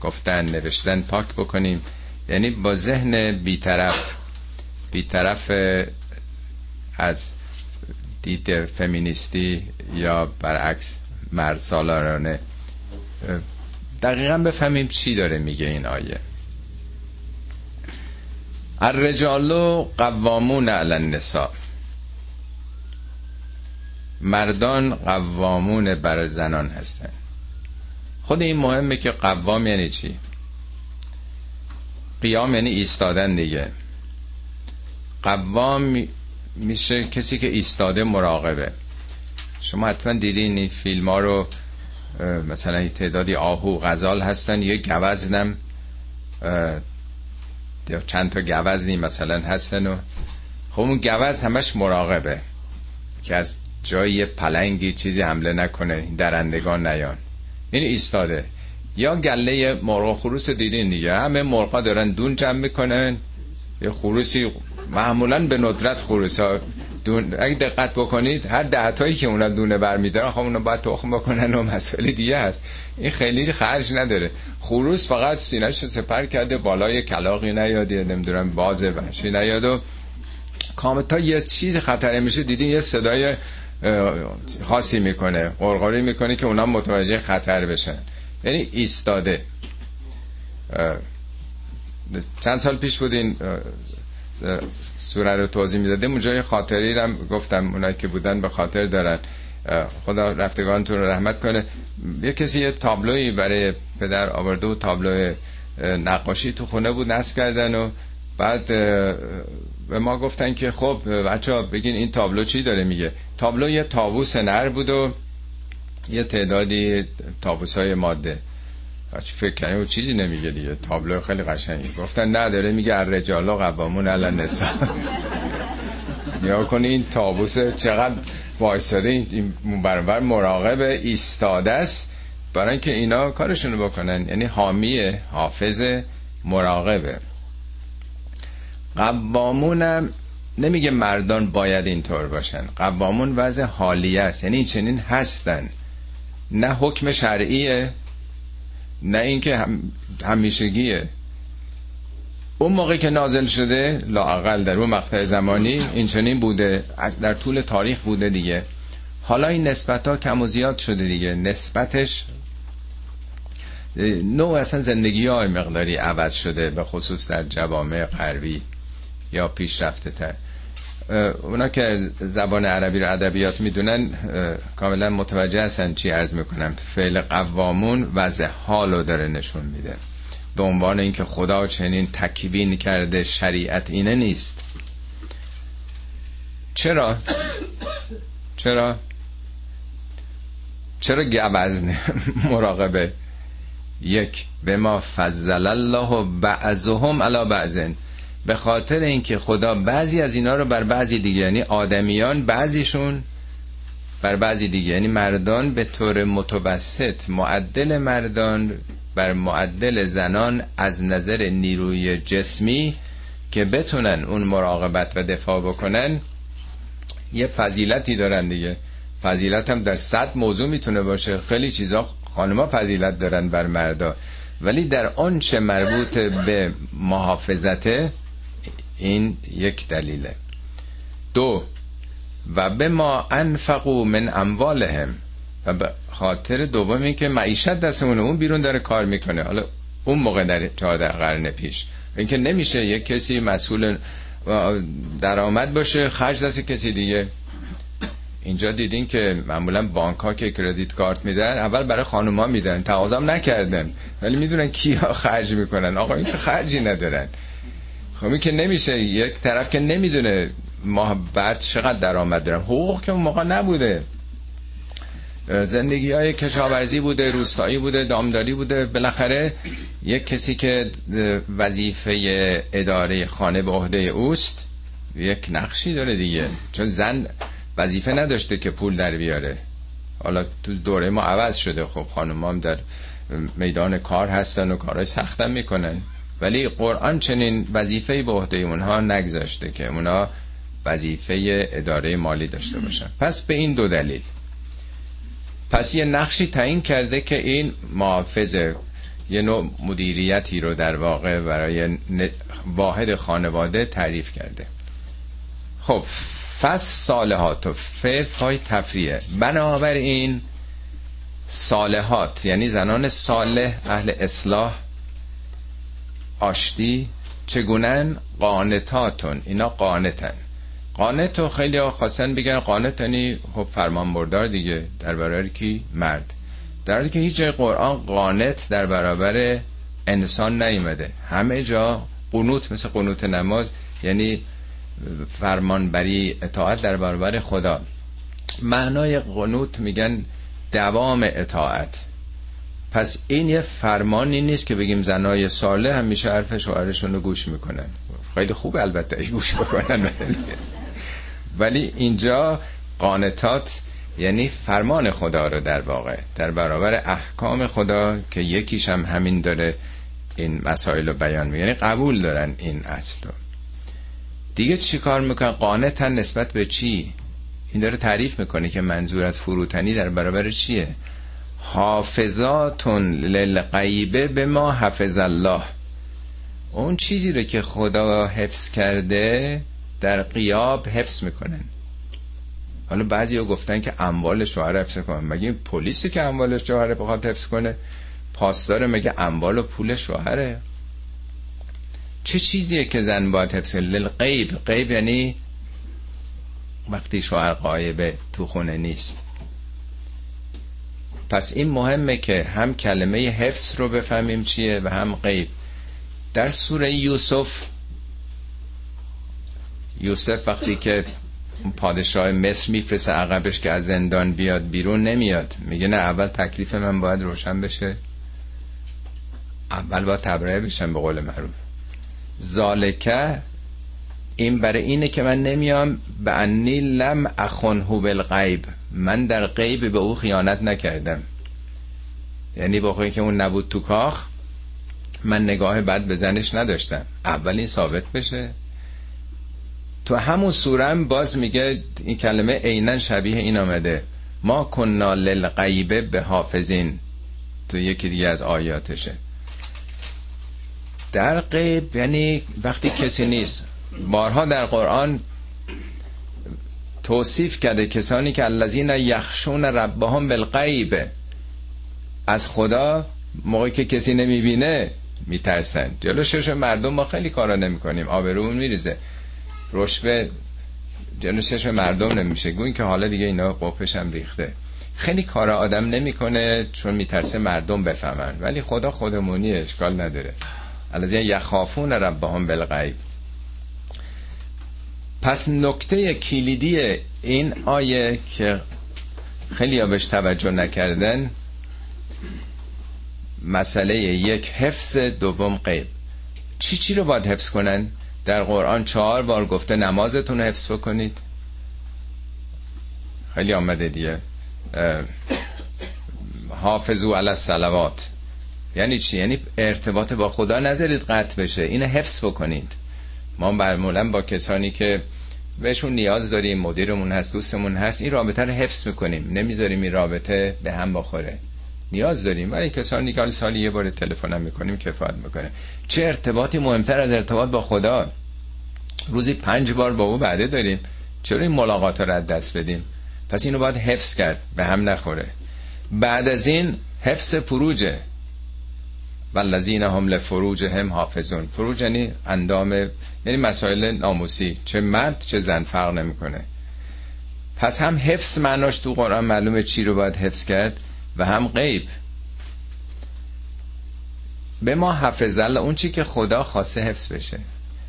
Speaker 1: گفتن نوشتن پاک بکنیم. یعنی با ذهن بیطرف بیطرف از دید فمینیستی یا برعکس مرد سالارانه. دقیقا بفهمیم چی داره میگه این آیه. الرجال قوامون علی النساء. مردان قوامون بر زنان هستن. خود این مهمه که قوام یعنی چی؟ قیام یعنی ایستادن دیگه. قوام میشه کسی که ایستاده مراقبه. شما حتما دیدین این فیلم ها رو مثلا تعدادی آهو غزال هستن یه گوزنم چند تا گوزنی مثلا هستن و خب اون گوز همش مراقبه که از جای پلنگی چیزی حمله نکنه درندگان نیان. این ایستاده. یا گله مرغ خروس دیدین دیگه. همه مرغا دارن دون جمع می‌کنن. یه خروسی معمولا به ندرت خروس ها. دون اگه دقت بکنید هر دهتایی که اونا دونه برمیدارن خب اونا باید تخم بکنن و *laughs* مسئله دیگه هست. این خیلی خرج نداره. خروس فقط سینهش رو سپر کرده بالای کلاقی نیاده نمی‌دونم باز وحشی نیاد و کامتا یه چیز خطره میشه. دیدین یه صدای خاصی می‌کنه قرقری می‌کنه که اونا متوجه خطر بشن. یعنی ایستاده. چند سال پیش بودین سوره رو توضیح می‌دادیم. اونجا یه خاطری هم گفتم اونایی که بودن به خاطر دارن. خدا رفتگانتون رو رحمت کنه. یه کسی یه تابلوی برای پدر آورده و تابلو نقاشی تو خونه بود نصب کردن و بعد به ما گفتن که خب بچه ها بگین این تابلو چی داره میگه؟ تابلو یه تابوس نر بود و یه تعدادی تابوس های ماده فکر کنیم و چیزی نمیگه دیگه. تابلو خیلی قشنگی گفتن نداره میگه الرجال قوامون علی النساء. *laughs* یا کنی این تابوس چقدر وایستاده. این برابر مراقب ایستاده است. برای اینکه اینا کارشونو بکنن. یعنی حامی حافظ مراقبه. قوامونم نمیگه مردان باید اینطور باشن. قوامون وضع حالیه است. یعنی چنین هستن. نه حکم شرعیه نه اینکه هم همیشگیه. اون موقع که نازل شده لاقل در اون مقطع زمانی این چنین بوده. در طول تاریخ بوده دیگه. حالا این نسبت ها کم و زیاد شده دیگه. نسبتش نوع اصلا زندگی های مقداری عوض شده به خصوص در جوامع غربی یا پیشرفته تر. اونا که زبان عربی رو ادبیات می‌دونن کاملا متوجه هستن چی عرض می‌کنم. فعل قوامون وضع حالو داره نشون میده. به عنوان اینکه خدا چنین تکوین کرده شریعت اینه نیست. چرا؟ چرا؟ چرا گوزن *laughs* مراقبه. یک به ما فضل الله بعضهم علی بعضن به خاطر اینکه خدا بعضی از اینا رو بر بعضی دیگه یعنی آدمیان بعضیشون بر بعضی دیگه. یعنی مردان به طور متوسط معدل مردان بر معدل زنان از نظر نیروی جسمی که بتونن اون مراقبت و دفاع بکنن یه فضیلتی دارن دیگه. فضیلت هم در صد موضوع می‌تونه باشه. خیلی چیزا خانما فضیلت دارن بر مردا. ولی در آنچه مربوط به محافظته این یک دلیله. دو و به ما انفقو من اموالهم. و به خاطر دومی که معیشت دستمونه اون بیرون داره کار می‌کنه. حالا اون موقع در چهارده قرن پیش. اینکه نمیشه یک کسی مسئول درآمد باشه خرج دست کسی دیگه. اینجا دیدین که معمولا بانک ها که کردیت کارت میدن اول برای خانوما میدن. تقاضام نکردن. ولی می‌دونن کیا خرج می‌کنن. آقا این که خرجی ندارن. خب که نمیشه یک طرف که نمی‌دونه ما بعد چقدر درآمد دارم حقوق که اون موقع نبوده. زندگی های کشاورزی بوده روستایی بوده دامداری بوده. بالاخره یک کسی که وظیفه اداره خانه به عهده اوست یک نقشی داره دیگه. چون زن وظیفه نداشته که پول در بیاره. حالا تو دوره ما عوض شده. خب خانم در میدان کار هستن و کارهای سختم می‌کنن. ولی قرآن چنین وظیفه به عهده اونها نگذاشته که اونها وظیفه اداره مالی داشته باشن. پس به این دو دلیل. پس یه نقشی تعیین کرده که این محافظه یه نوع مدیریتی رو در واقع برای واحد خانواده تعریف کرده. خب فس صالحات و فف های تفریه بنابراین صالحات یعنی زنان صالح اهل اصلاح آشتی چگونن قانتاتون؟ اینا قانتن. قانت و خیلی ها خواستن بگن قانت یعنی خب فرمان بردار دیگه در برابر کی؟ مرد. در حالی که هیچ جای قرآن قانت در برابر انسان نیمده همه جا قنوت مثل قنوت نماز یعنی فرمانبری اطاعت در برابر خدا. معنای قنوت میگن دوام اطاعت. پس این یه فرمانی نیست که بگیم زنای ساله همیشه حرف شوهرشون رو گوش می‌کنن. خیلی خوب البته گوش بکنن ولی اینجا قانتات یعنی فرمان خدا رو در واقع در برابر احکام خدا که یکیش هم همین داره این مسائل رو بیان می یعنی قبول دارن این اصل رو. دیگه چی کار می‌کنن؟ قانتن نسبت به چی؟ این داره تعریف می‌کنه که منظور از فروتنی در برابر چیه؟ حافظاتون للغیبه به ما حفظ الله. اون چیزی رو که خدا حفظ کرده در قیاب حفظ می‌کنن. حالا بعضی ها گفتن که اموال شوهر حفظ کنن. مگه پلیسی که اموال شوهر بخواد حفظ کنه؟ پاسدار مگه اموال و پول شوهره؟ چه چیزیه که زن باید حفظ للغیب غیب. یعنی وقتی شوهر قایبه تو خونه نیست. پس این مهمه که هم کلمه حفظ رو بفهمیم چیه و هم غیب. در سوره یوسف یوسف وقتی که پادشاه مصر میفرسه عقبش که از زندان بیاد بیرون نمیاد. میگه نه اول تکلیف من باید روشن بشه. اول باید تبرئه بشم به قول معروف. زالکه این برای اینه که من نمیام به انی لم اخنهو بالغیب. من در غیب به او خیانت نکردم. یعنی با که اون نبود تو کاخ من نگاه بد به زنش نداشتم. اول این ثابت بشه. تو همون سوره باز میگه این کلمه عینا شبیه این آمده. ما کننا للغیبه به حافظین. تو یکی دیگه از آیاتشه. در غیب یعنی وقتی کسی نیست. بارها در قرآن توصیف کرده کسانی که الذین یخشون ربهم بالغیب از خدا موقعی که کسی نمی‌بینه میترسن. جلو شش مردم ما خیلی کارا نمی‌کنیم. آبرومون میریزه. رشوه جلو شش مردم نمیشه. گوین که حالا دیگه اینا قپش هم ریخته. خیلی کار آدم نمی‌کنه چون میترسه مردم بفهمن. ولی خدا خودمونی اشکال نداره. الذین یخافون ربهم بالغیب. پس نکته کلیدی این آیه که خیلی بهش توجه نکردن مسئله یک حفظ دوم غیب. چی چی رو باید حفظ کنن؟ در قرآن چهار بار گفته نمازتون رو حفظ بکنید. خیلی آمده دیگه. حافظو علی الصلوات. یعنی چی؟ یعنی ارتباط با خدا نذارید قطع بشه. اینو حفظ بکنید. ما معمولا با کسانی که بهشون نیاز داریم مدیرمون هست دوستمون هست این رابطه رو حفظ می‌کنیم. نمی‌ذاریم این رابطه به هم بخوره. نیاز داریم ولی کسانی که سالی یه بار تلفن می‌کنیم کفایت می‌کنه. چه ارتباطی مهمتر از ارتباط با خدا؟ روزی پنج بار با او بعده داریم. چرا این ملاقات رو از دست بدیم؟ پس اینو باید حفظ کرد به هم نخوره. بعد از این حفظ فروجه. والذین هم لفروجهم حافظون. فروج یعنی اندام یعنی مسائل ناموسی. چه مرد چه زن فرق نمی‌کنه. پس هم حفظ معناش تو قرآن معلومه چی رو باید حفظ کرد و هم غیب. به ما حفظ الله اون چی که خدا خواسته حفظ بشه.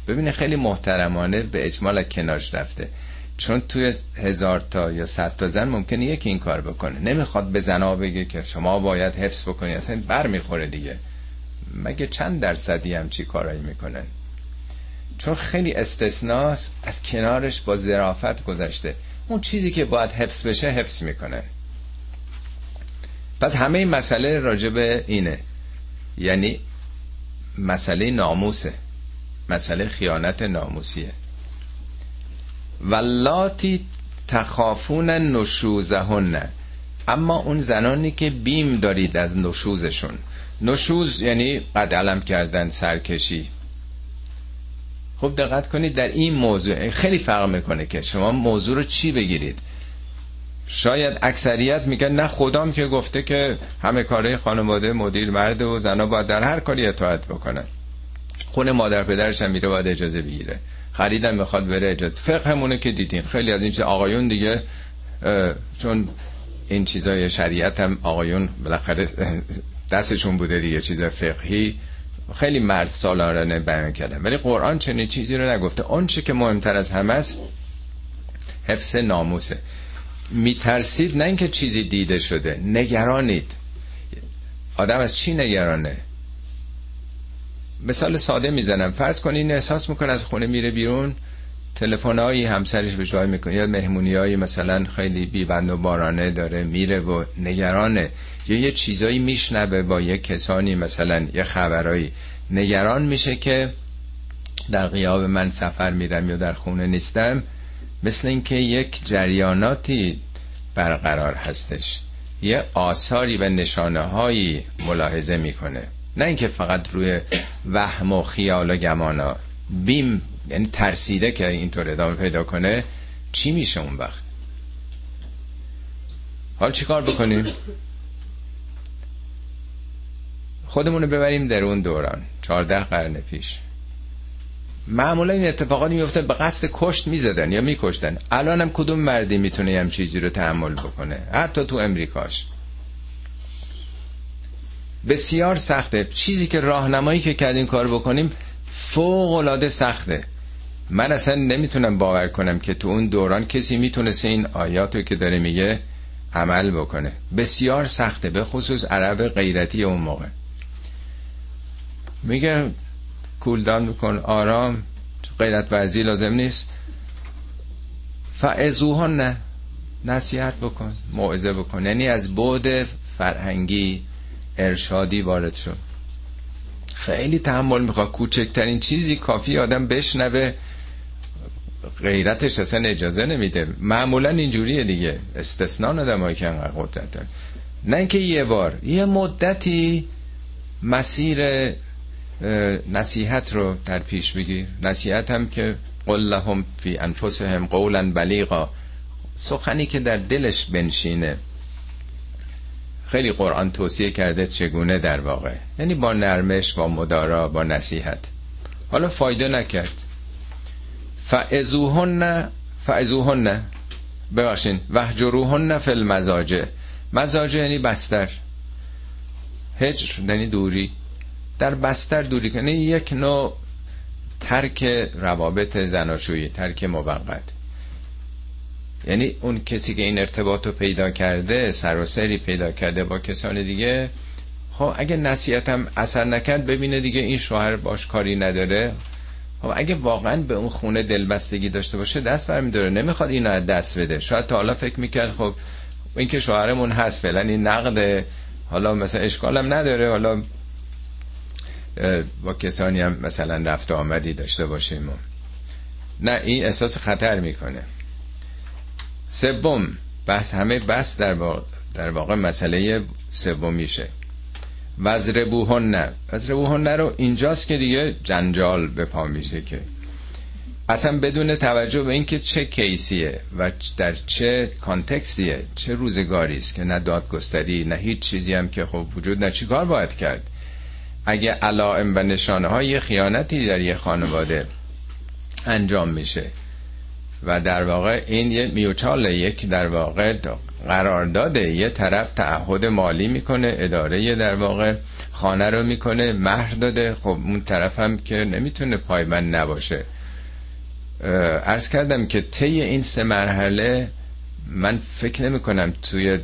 Speaker 1: ببینه خیلی محترمانه به اجمال کنارش رفته. چون توی هزار تا یا صد تا زن ممکنه یکی این کار بکنه. نمی‌خواد به زنا بگه که شما باید حفظ بکنی اصلا بر می‌خوره دیگه. مگه چند درصدی هم چی کارایی می‌کنن؟ چون خیلی استثناست از کنارش با ظرافت گذشته. اون چیزی که باید حفظ بشه حفظ می‌کنن. پس همه این مسئله راجب اینه. یعنی مسئله ناموسه. مسئله خیانت ناموسیه. ولاتی تخافون نشوزهن. اما اون زنانی که بیم دارید از نشوزشون. نشوز یعنی قد علم کردن سرکشی. خب دقت کنید در این موضوع خیلی فرق می‌کنه که شما موضوع رو چی بگیرید. شاید اکثریت میگن نه خدام که گفته که همه کاره خانواده مدیر مرد و زنا باید در هر کاری اطاعت بکنن. خونه مادر پدرش هم میره باید اجازه بگیره. خریدم می‌خواد بره اجازه. فقه همونه که دیدیم خیلی از این آقایون دیگه چون این چیزای شریعت هم آقایون بالاخره دستشون بوده دیگه چیز فقهی. خیلی مرد سالارانه بیان کردن. ولی قرآن چنین چیزی رو نگفته. اون چی که مهمتر از همه است حفظ ناموسه. میترسید نه اینکه چیزی دیده شده نگرانید. آدم از چی نگرانه؟ مثال ساده می‌زنم. فرض کنین احساس می‌کنه از خونه میره بیرون. تلفنایی همسرش به جای می‌کنه. یا مهمونیایی مثلا خیلی بیبند و بارانه داره میره و نگرانه. یا یه چیزایی میشنوه با یه کسانی مثلا یه خبرایی. نگران میشه که در غیاب من سفر میرم یا در خونه نیستم مثل اینکه یک جریاناتی برقرار هستش. یه آثاری و نشانه هایی ملاحظه می‌کنه. نه اینکه فقط روی وهم و خیال و گمانا بیم یعنی ترسیده که اینطور ادامه پیدا کنه چی میشه اون وقت؟ حال چیکار بکنیم؟ خودمونو ببریم در اون دوران چهارده قرن پیش. معمولا این اتفاقاتی میفته به قصد کشت می‌زدن یا میکشتن. الان هم کدوم مردی می‌تونه هم چیزی رو تحمل بکنه؟ حتی تو امریکاش. بسیار سخته. چیزی که راهنمایی که کردیم کار بکنیم فوق العاده سخته. من اصلا نمی‌تونم باور کنم که تو اون دوران کسی می‌تونست این آیاتو که داره میگه عمل بکنه. بسیار سخته به خصوص عرب غیرتی اون موقع. میگه کولدان بکن آرام غیرت ورزی لازم نیست. فعزوها نه نصیحت بکن موعظه بکن. یعنی از بود فرهنگی ارشادی وارد شد خیلی تحمل می‌خواد. کوچکترین چیزی کافی آدم بشنوه. غیرتش اصلا اجازه نمیده. معمولا اینجوریه دیگه. استثنا آدمایی که انقدر قدرت داره. نه اینکه یه بار یه مدتی مسیر نصیحت رو در پیش بگی نصیحت هم که قل لهم فی انفسهم قولا بلیغا. سخنی که در دلش بنشینه. خیلی قرآن توصیه کرده چگونه در واقع. یعنی با نرمش با مدارا با نصیحت. حالا فایده نکرد. فعزوهن فعزوهن. ببخشین. وحجروهن فی المزاجه مزاجه یعنی بستر. هجر یعنی دوری. در بستر دوری کنه یک نوع ترک روابط زناشویی ترک موقت. یعنی اون کسی که این ارتباط رو پیدا کرده سر و سری پیدا کرده با کسان دیگه خب اگه نصیحتم اثر نکرد ببینه دیگه این شوهر باش کاری نداره. خب اگه واقعا به اون خونه دلبستگی داشته باشه دست برمی داره نمی‌خواد اینو از دست بده. شاید تا حالا فکر می‌کرد خب این که شوهرمون هست فعلا این نقد حالا مثلا اشکالم نداره. حالا با کسانی هم مثلا رفت آمدی داشته باشیم نه این احساس خطر می‌کنه. سوم بس همه بس در واقع, در واقع مسئله سوم میشه وزربوهن. وزربوهن رو اینجاست که دیگه جنجال به پا میشه که. اصلا بدون توجه به اینکه چه کیسیه و در چه کانتکسیه چه روزگاری است که نه دادگستری نه هیچ چیزی هم که خب وجود نه. چیکار باید کرد؟ اگه علائم و نشانه های خیانتی در یه خانواده انجام میشه. و در واقع این یه میوچال یک در واقع قرار داده یه طرف تعهد مالی می‌کنه اداره در واقع خانه رو می‌کنه مهر داده. خب اون طرف هم که نمی‌تونه پایبند نباشه. ارز کردم که طی این سه مرحله من فکر نمی کنم توی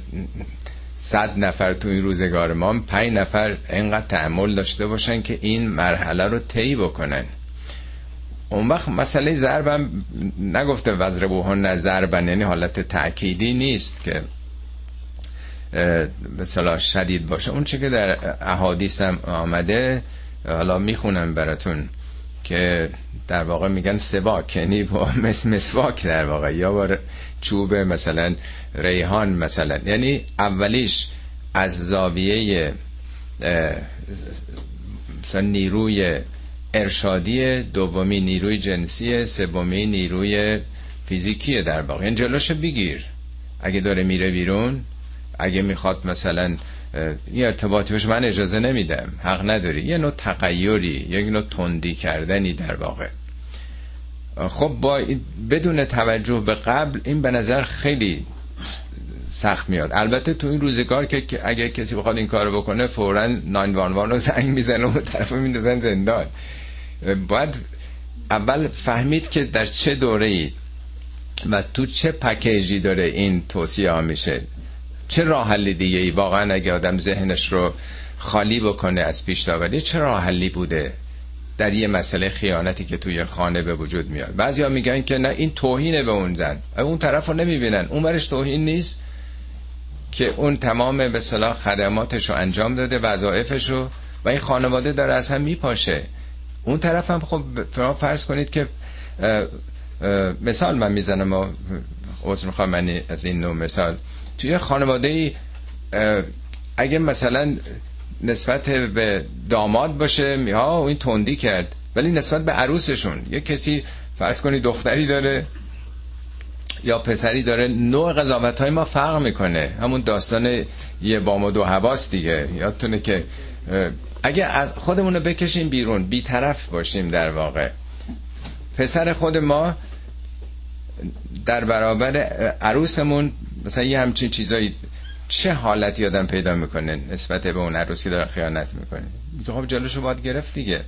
Speaker 1: صد نفر تو این روزگار ما پنج نفر اینقدر تحمل داشته باشن که این مرحله رو طی بکنن. اون وقت مسئله ضربم نگفته وزر بوهن ضربن یعنی حالت تأکیدی نیست که مثلا شدید باشه. اون چه که در احادیث هم آمده حالا می‌خونم براتون که در واقع میگن سواک یعنی با *laughs* مسواک در واقع یا با چوب مثلا ریحان مثلا. یعنی اولیش از زاویه مثلا نیروی ارشادی دومی نیروی جنسی سومی نیروی فیزیکی در واقع. این جلوش بگیر. اگه داره میره بیرون اگه می‌خواد مثلا یه ارتباطی باشه من اجازه نمیدم. حق نداری. یه نوع تغییری یک نوع تندی کردنی در واقع. خب با بدون توجه به قبل این به نظر خیلی سخت میاد. البته تو این روزگار که اگه کسی بخواد این کارو بکنه فورا 911 رو زنگ می‌زنه و طرف میندازن زندان. باید اول فهمید که در چه دوره ای و تو چه پکیجی داره این توصیه ها میشه. چه راه حلی دیگه ای واقعا اگه آدم ذهنش رو خالی بکنه از پیش داوری چه راه حلی بوده در یه مسئله خیانتی که توی خانه به وجود میاد؟ بعضیا میگن که نه این توهینه به اون زن. اون طرف رو نمی‌بینن. اون برش توهین نیست که اون تمام به صلاح خدماتش رو انجام داده وظایفش رو و این خانواده داره از هم میپاشه. اون طرف هم خب فرض کنید که مثال من می‌زنم و عذر می‌خوام من از این نوع مثال. توی خانواده ای اگه مثلا نسبت به داماد باشه ها این تندی کرد ولی نسبت به عروسشون یه کسی فرض کنی دختری داره یا پسری داره نوع قضاوت های ما فرق می‌کنه. همون داستان یه بام و دو حواس دیگه. یادتونه که اگه از خودمون رو بکشیم بیرون بیطرف باشیم در واقع. پسر خود ما در برابر عروسمون مثلا یه همچین چیزایی چه حالتی آدم پیدا می‌کنه نسبت به اون عروسی داره خیانت می‌کنه؟ خب جلوشو باید گرفت دیگه.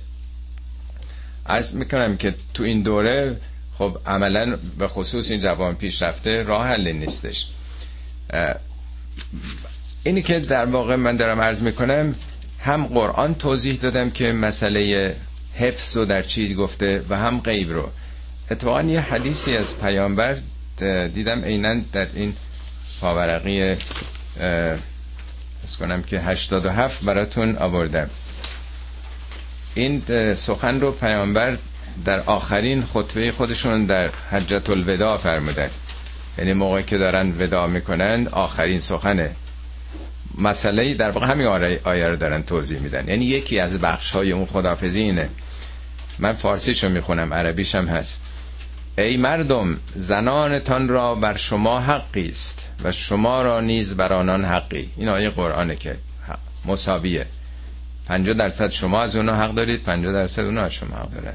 Speaker 1: از می‌کنم که تو این دوره خب عملا به خصوص این جوان پیشرفته راه حل نیستش. اینی که در واقع من دارم عرض می‌کنم هم قرآن توضیح دادم که مسئله حفظ رو در چیز گفته و هم غیب رو. اتفاقا یه حدیثی از پیامبر دیدم عینا در این پاورقی از کنم که 87 براتون آوردم. این سخن رو پیامبر در آخرین خطبه خودشون در حجت الوداع فرمودن. یعنی موقعی که دارن ودا می‌کنن آخرین سخنه. مسئله در واقع همین آیه رو دارن توضیح میدن. یعنی یکی از بخش های اون خدافزی اینه. من فارسیشو می‌خونم عربیش هم هست. ای مردم زنانتان را بر شما حقی است و شما را نیز بر آنان حقی. این آیه قرآنه که مساویه. 50 درصد شما از اونا حق دارید 50 درصد اونا از شما حق دارن.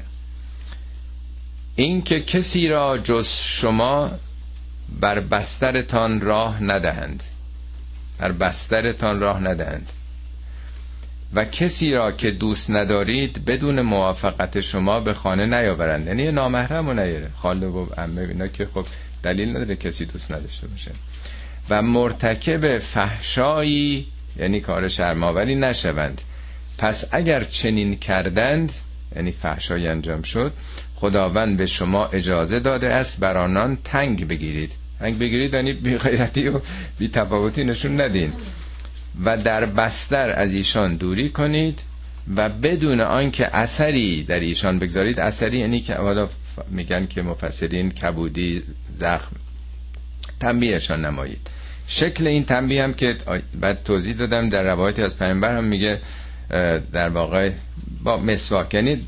Speaker 1: این که کسی را جز شما بر بسترتان راه ندهند. بر بسترتان راه ندهند. و کسی را که دوست ندارید بدون موافقت شما به خانه نیاورند. یعنی نامحرم و نیاره. خاله و عمه اینا که خب دلیل نداره کسی دوست نداشته باشه. و مرتکب فحشایی یعنی کار شرماوری نشوند. پس اگر چنین کردند یعنی فحشایی انجام شد خداوند به شما اجازه داده است بر آنان تنگ بگیرید. تنگ بگیرید یعنی بی غیرتی و بی تفاوتی نشون ندین. و در بستر از ایشان دوری کنید و بدون آنکه اثری در ایشان بگذارید اثری یعنی که حالا میگن که مفسرین کبودی زخم تنبیهشان نمایید. شکل این تنبیه هم که بعد توضیح دادم در روایتی از پیامبر هم میگه در واقع با مسواک یعنی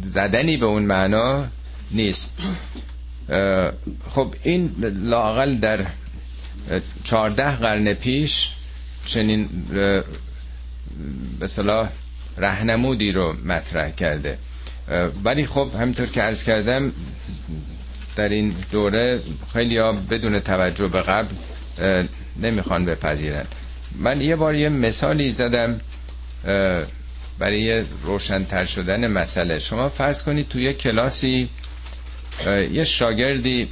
Speaker 1: زدنی به اون معنا نیست. خب این لاقل در چهارده قرن پیش چنین به صلاح رهنمودی رو مطرح کرده. ولی خب همینطور که عرض کردم در این دوره خیلی ها بدون توجه به قبل نمی‌خوان بپذیرن. من یه بار یه مثالی زدم برای روشنتر شدن مسئله. شما فرض کنید توی کلاسی یه شاگردی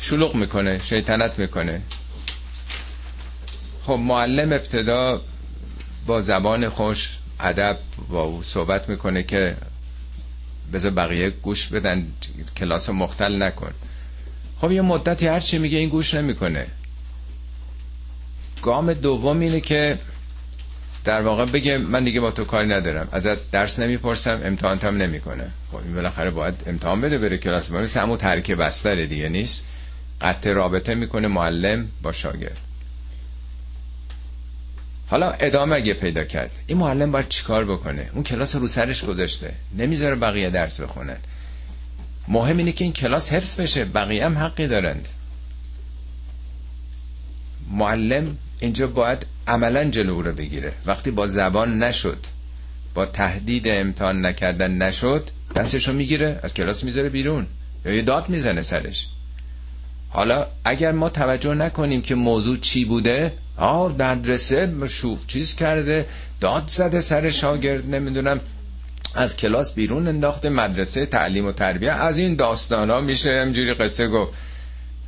Speaker 1: شلوغ می‌کنه شیطنت می‌کنه. خب معلم ابتدا با زبان خوش ادب با او صحبت می‌کنه که بذار بقیه گوش بدن کلاس مختل نکن. خب یه مدتی هرچی میگه این گوش نمی‌کنه. گام دوم اینه که در واقع بگه من دیگه با تو کاری ندارم. ازت درس نمی‌پرسم امتحان هم نمی‌کنه. خب این بالاخره باید امتحان بده بره کلاس. مثل همون ترک بستر دیگه نیست؟ قطع رابطه می‌کنه معلم با شاگرد. حالا ادامه اگه پیدا کرد این معلم باید چیکار بکنه؟ اون کلاس رو سرش گذاشته. نمی‌ذاره بقیه درس بخونن. مهم اینه که این کلاس حفظ بشه. بقیه هم حقی دارند. معلم اینجا باید عملا جلو رو بگیره. وقتی با زبان نشد با تهدید امتحان نکردن نشد دستشو می‌گیره از کلاس می‌ذاره بیرون. یا یه داد می‌زنه سرش. حالا اگر ما توجه نکنیم که موضوع چی بوده آه مدرسه شوخ چیز کرده داد زده سر شاگرد نمی‌دونم از کلاس بیرون انداخته مدرسه تعلیم و تربیه از این داستان ها میشه همجوری قصه گفت.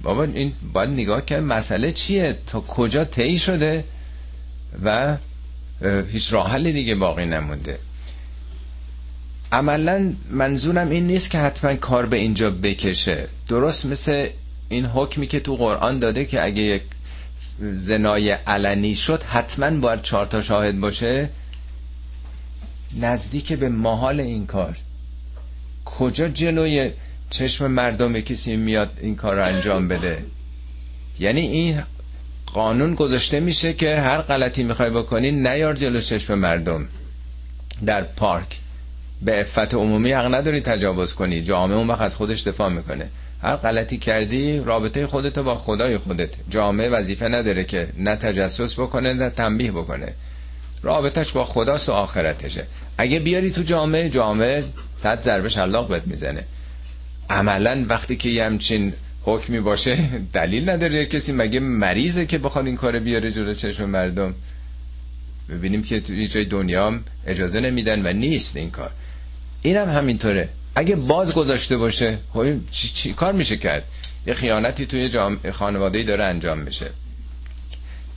Speaker 1: بابا این باید نگاه که مسئله چیه؟ تا کجا طی شده؟ و هیچ راه حلی دیگه باقی نمونده. عملا منظورم این نیست که حتما کار به اینجا بکشه. درست مثل این حکمی که تو قرآن داده که اگه یک زنای علنی شد حتما باید چهار تا شاهد باشه. نزدیک به محال این کار. کجا جلوی چشم مردم کسی میاد این کار رو انجام بده. یعنی این قانون گذاشته میشه که هر غلطی می‌خوای بکنی نیار جلو چشم مردم. در پارک. به افت عمومی حق نداری تجاوز کنی. جامعه اون وقت از خودش دفاع می‌کنه. هر غلطی کردی رابطه خودتو با خدای خودت. جامعه وظیفه نداره که نه تجسس بکنه نه تنبیه بکنه. رابطش با خداست و آخرتشه. اگه بیاری تو جامعه جامعه صد ضربه شلاق بهت می‌زنه. عملا وقتی که یه همچین حکمی باشه دلیل نداره. کسی مگه مریضه که بخواد این کار بیاره جلو چشم مردم؟ ببینیم که تو جای دنیا اجازه نمیدن و نیست این کار. اینم هم همینطوره. اگه باز گذاشته باشه خب چی, چی کار میشه کرد؟ یه خیانتی توی جام... خانوادهی داره انجام میشه.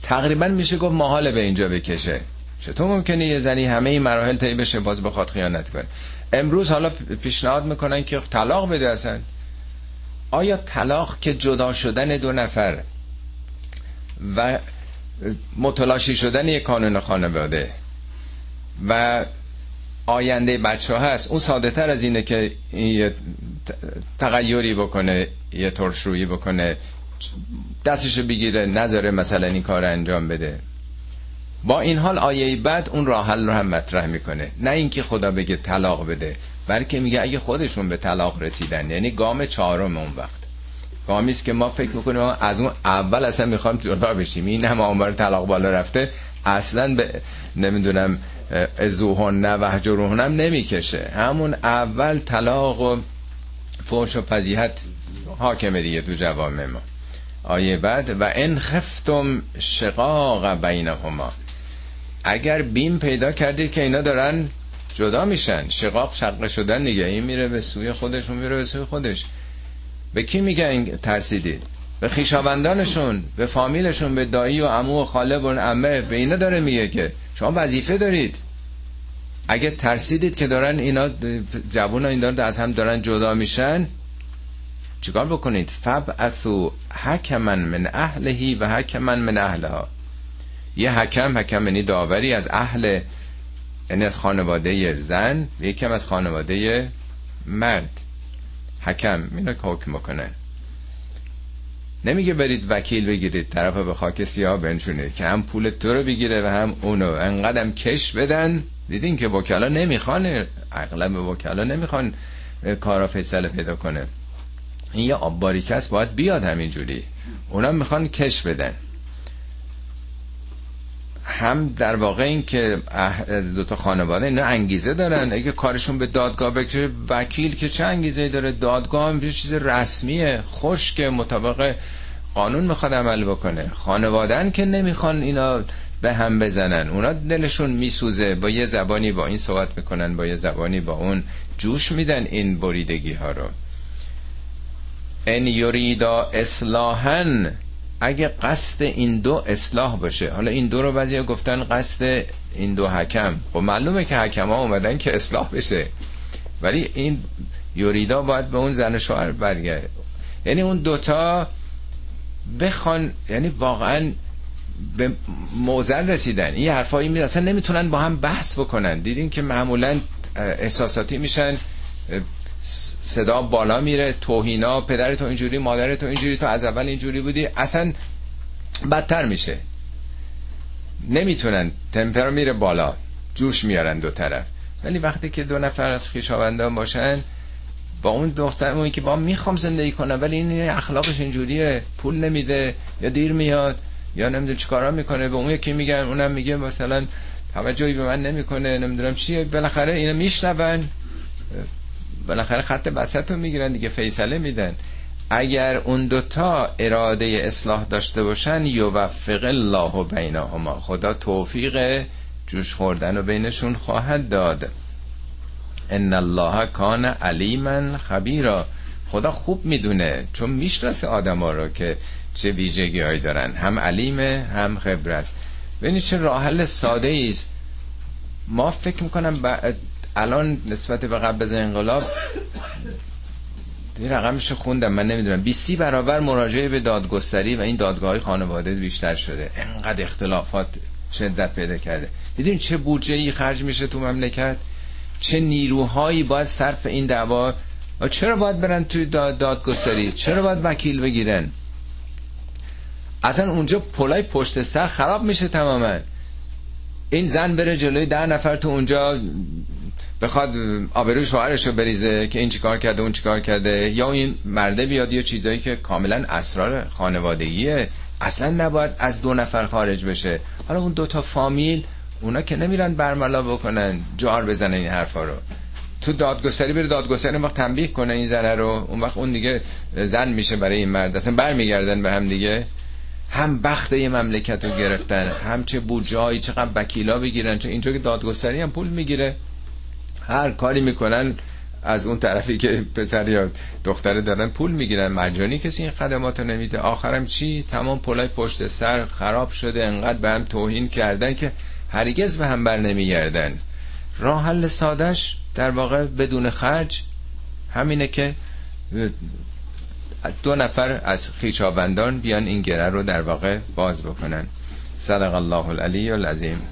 Speaker 1: تقریبا میشه گفت محاله به اینجا بکشه. چطور ممکنه یه زنی همه این مراحل طی بشه باز بخواد خیانت کنه؟ امروز حالا پیشنهاد می‌کنن که طلاق بده اصلا. آیا طلاق که جدا شدن دو نفر و متلاشی شدن یک کانون خانواده و آینده بچه هست اون ساده تر از اینه که یه تغییری بکنه یه ترشرویی بکنه دستشو بگیره نذاره مثلا این کار انجام بده. با این حال آیه بعد اون راه حل رو هم مطرح می‌کنه. نه اینکه خدا بگه طلاق بده بلکه میگه اگه خودشون به طلاق رسیدن یعنی گام چهارم اون وقت. گامی است که ما فکر می‌کنیم از اون اول اصلا می‌خوام جدا بشیم. این هم آمار طلاق بالا رفته. اصلا به نمی‌دونم ازوهن نه وحجرهن هم نمی‌کشه. همون اول طلاق و فوش و فضیحت حاکمه دیگه تو جوامع ما. آیه بعد و ان خفتم شقاق بینهما. اگر بیم پیدا کردید که اینا دارن جدا میشن شقاق شقه شدن دیگه. این میره به سوی خودش اون میره به سوی خودش. به کی میگن ترسیدید؟ به خیشاوندانشون به فامیلشون به دایی و عمو و خاله و عمه. به اینا داره میگه که شما وظیفه دارید. اگه ترسیدید که دارن اینا جوون این دارن از هم دارن جدا میشن چیکار بکنید؟ فب اثو حکمن من اهلهی و حکمن من اهلها. یه حکم حکم یعنی داوری از اهل یعنی از خانواده زن یکم از خانواده مرد. حکم اینا که حکم بکنه. نمیگه برید وکیل بگیرید طرف به خاک سیاه بنشونه که هم پول تو رو بگیره و هم اونو. انقدرم کش بدن. دیدین که وکلا نمی‌خوان اغلب وکلا نمی‌خوان کارا فیصله پیدا کنه. این یه آب باید بیاد همینجوری. اونا می‌خوان کش بدن. هم در واقع این که دوتا خانواده اینا انگیزه دارن. اگه کارشون به دادگاه بکشه وکیل که چه انگیزه داره؟ دادگاه هم یه چیز رسمیه. خوش که مطابق قانون می‌خواد عمل بکنه. خانوادن که نمی‌خوان اینا به هم بزنن. اونا دلشون میسوزه. با یه زبانی با این صحبت می‌کنن با یه زبانی با اون. جوش میدن این بریدگی ها رو. ان یریدا اصلاحن اگه قصد این دو اصلاح باشه حالا این دو رو بعضی گفتن قصد این دو حکم. خب معلومه که حکم ها اومدن که اصلاح بشه. ولی این یوریدا باید به اون زن شوهر برگرده. یعنی اون دوتا بخوان یعنی واقعا به موزل رسیدن. این حرفایی می اصلا نمی‌تونن با هم بحث بکنن. دیدین که معمولا احساساتی میشن. صدا بالا میره توهینا پدر تو اینجوری مادر تو اینجوری تو از اول اینجوری بودی اصلا بدتر میشه. نمی‌تونن تمپر میره بالا جوش میارن دو طرف. ولی وقتی که دو نفر از خیشاوندان باشن با اون دختر اون که با می‌خوام زندگی کنم ولی این اخلاقش اینجوریه پول نمیده یا دیر میاد یا نمی‌دونم چیکارا می‌کنه به اون یکی میگن اونم میگه مثلا توجهی به من نمی‌کنه نمی‌دونم چیه بالاخره اینا میشنون. بالاخره خط وسط رو می‌گیرن دیگه فیصله میدن. اگر اون دوتا اراده اصلاح داشته باشن یوفق الله بینهما. خدا توفیق جوش خوردن و بینشون خواهد داد. ان الله کان علیما خبیرا. خدا خوب می‌دونه چون می‌شناسه آدما رو که چه ویژگی هایی دارن. هم علیمه هم خبر است. ببینید چه راه حل ساده است. ما فکر می‌کنم الان نسبت به قبل از انقلاب این رقمش خوندم من نمی‌دونم. 20 برابر مراجعه به دادگستری و این دادگاه خانواده بیشتر شده. انقدر اختلافات شدت پیدا کرده. دیدین چه بودجه ای خرج میشه تو مملکت؟ چه نیروهایی باید صرف این دعوا؟ و چرا باید برن توی دادگستری؟ چرا باید وکیل بگیرن؟ اصلا اونجا پلای پشت سر خراب میشه تماما. این زن بره جلوی ده نفر تو اونجا بخواد آبروی شوهرش رو بریزه که این چیکار کرده اون چیکار کرده. یا این مرده بیاد یه چیزایی که کاملا اسرار خانوادگیه. اصلا نباید از دو نفر خارج بشه. حالا اون دوتا فامیل اونا که نمیرن برملا بکنن جار بزنن این حرفا رو. تو دادگستری بره دادگستری وقت تنبیه کنه این زنه رو. اون وقت اون دیگه زن میشه برای این مرد. اصلا برمیگردن به هم دیگه. هم بخت یه مملکت رو گرفتن هم چه بودجه چقدر وکیلا بگیرن چه اینجا که دادگستری هم پول می‌گیره. هر کاری می‌کنن از اون طرفی که پسر یا دختره دارن پول می‌گیرن. مجانی کسی این خدمات رو نمیده. آخرم چی؟ تمام پولای پشت سر خراب شده. انقدر به هم توهین کردن که هرگز به هم بر نمیگردن. راه حل سادش در واقع بدون خرج همینه که دو نفر از خیشاوندان بیان این گره رو در واقع باز بکنن. صدق الله العلی العظیم.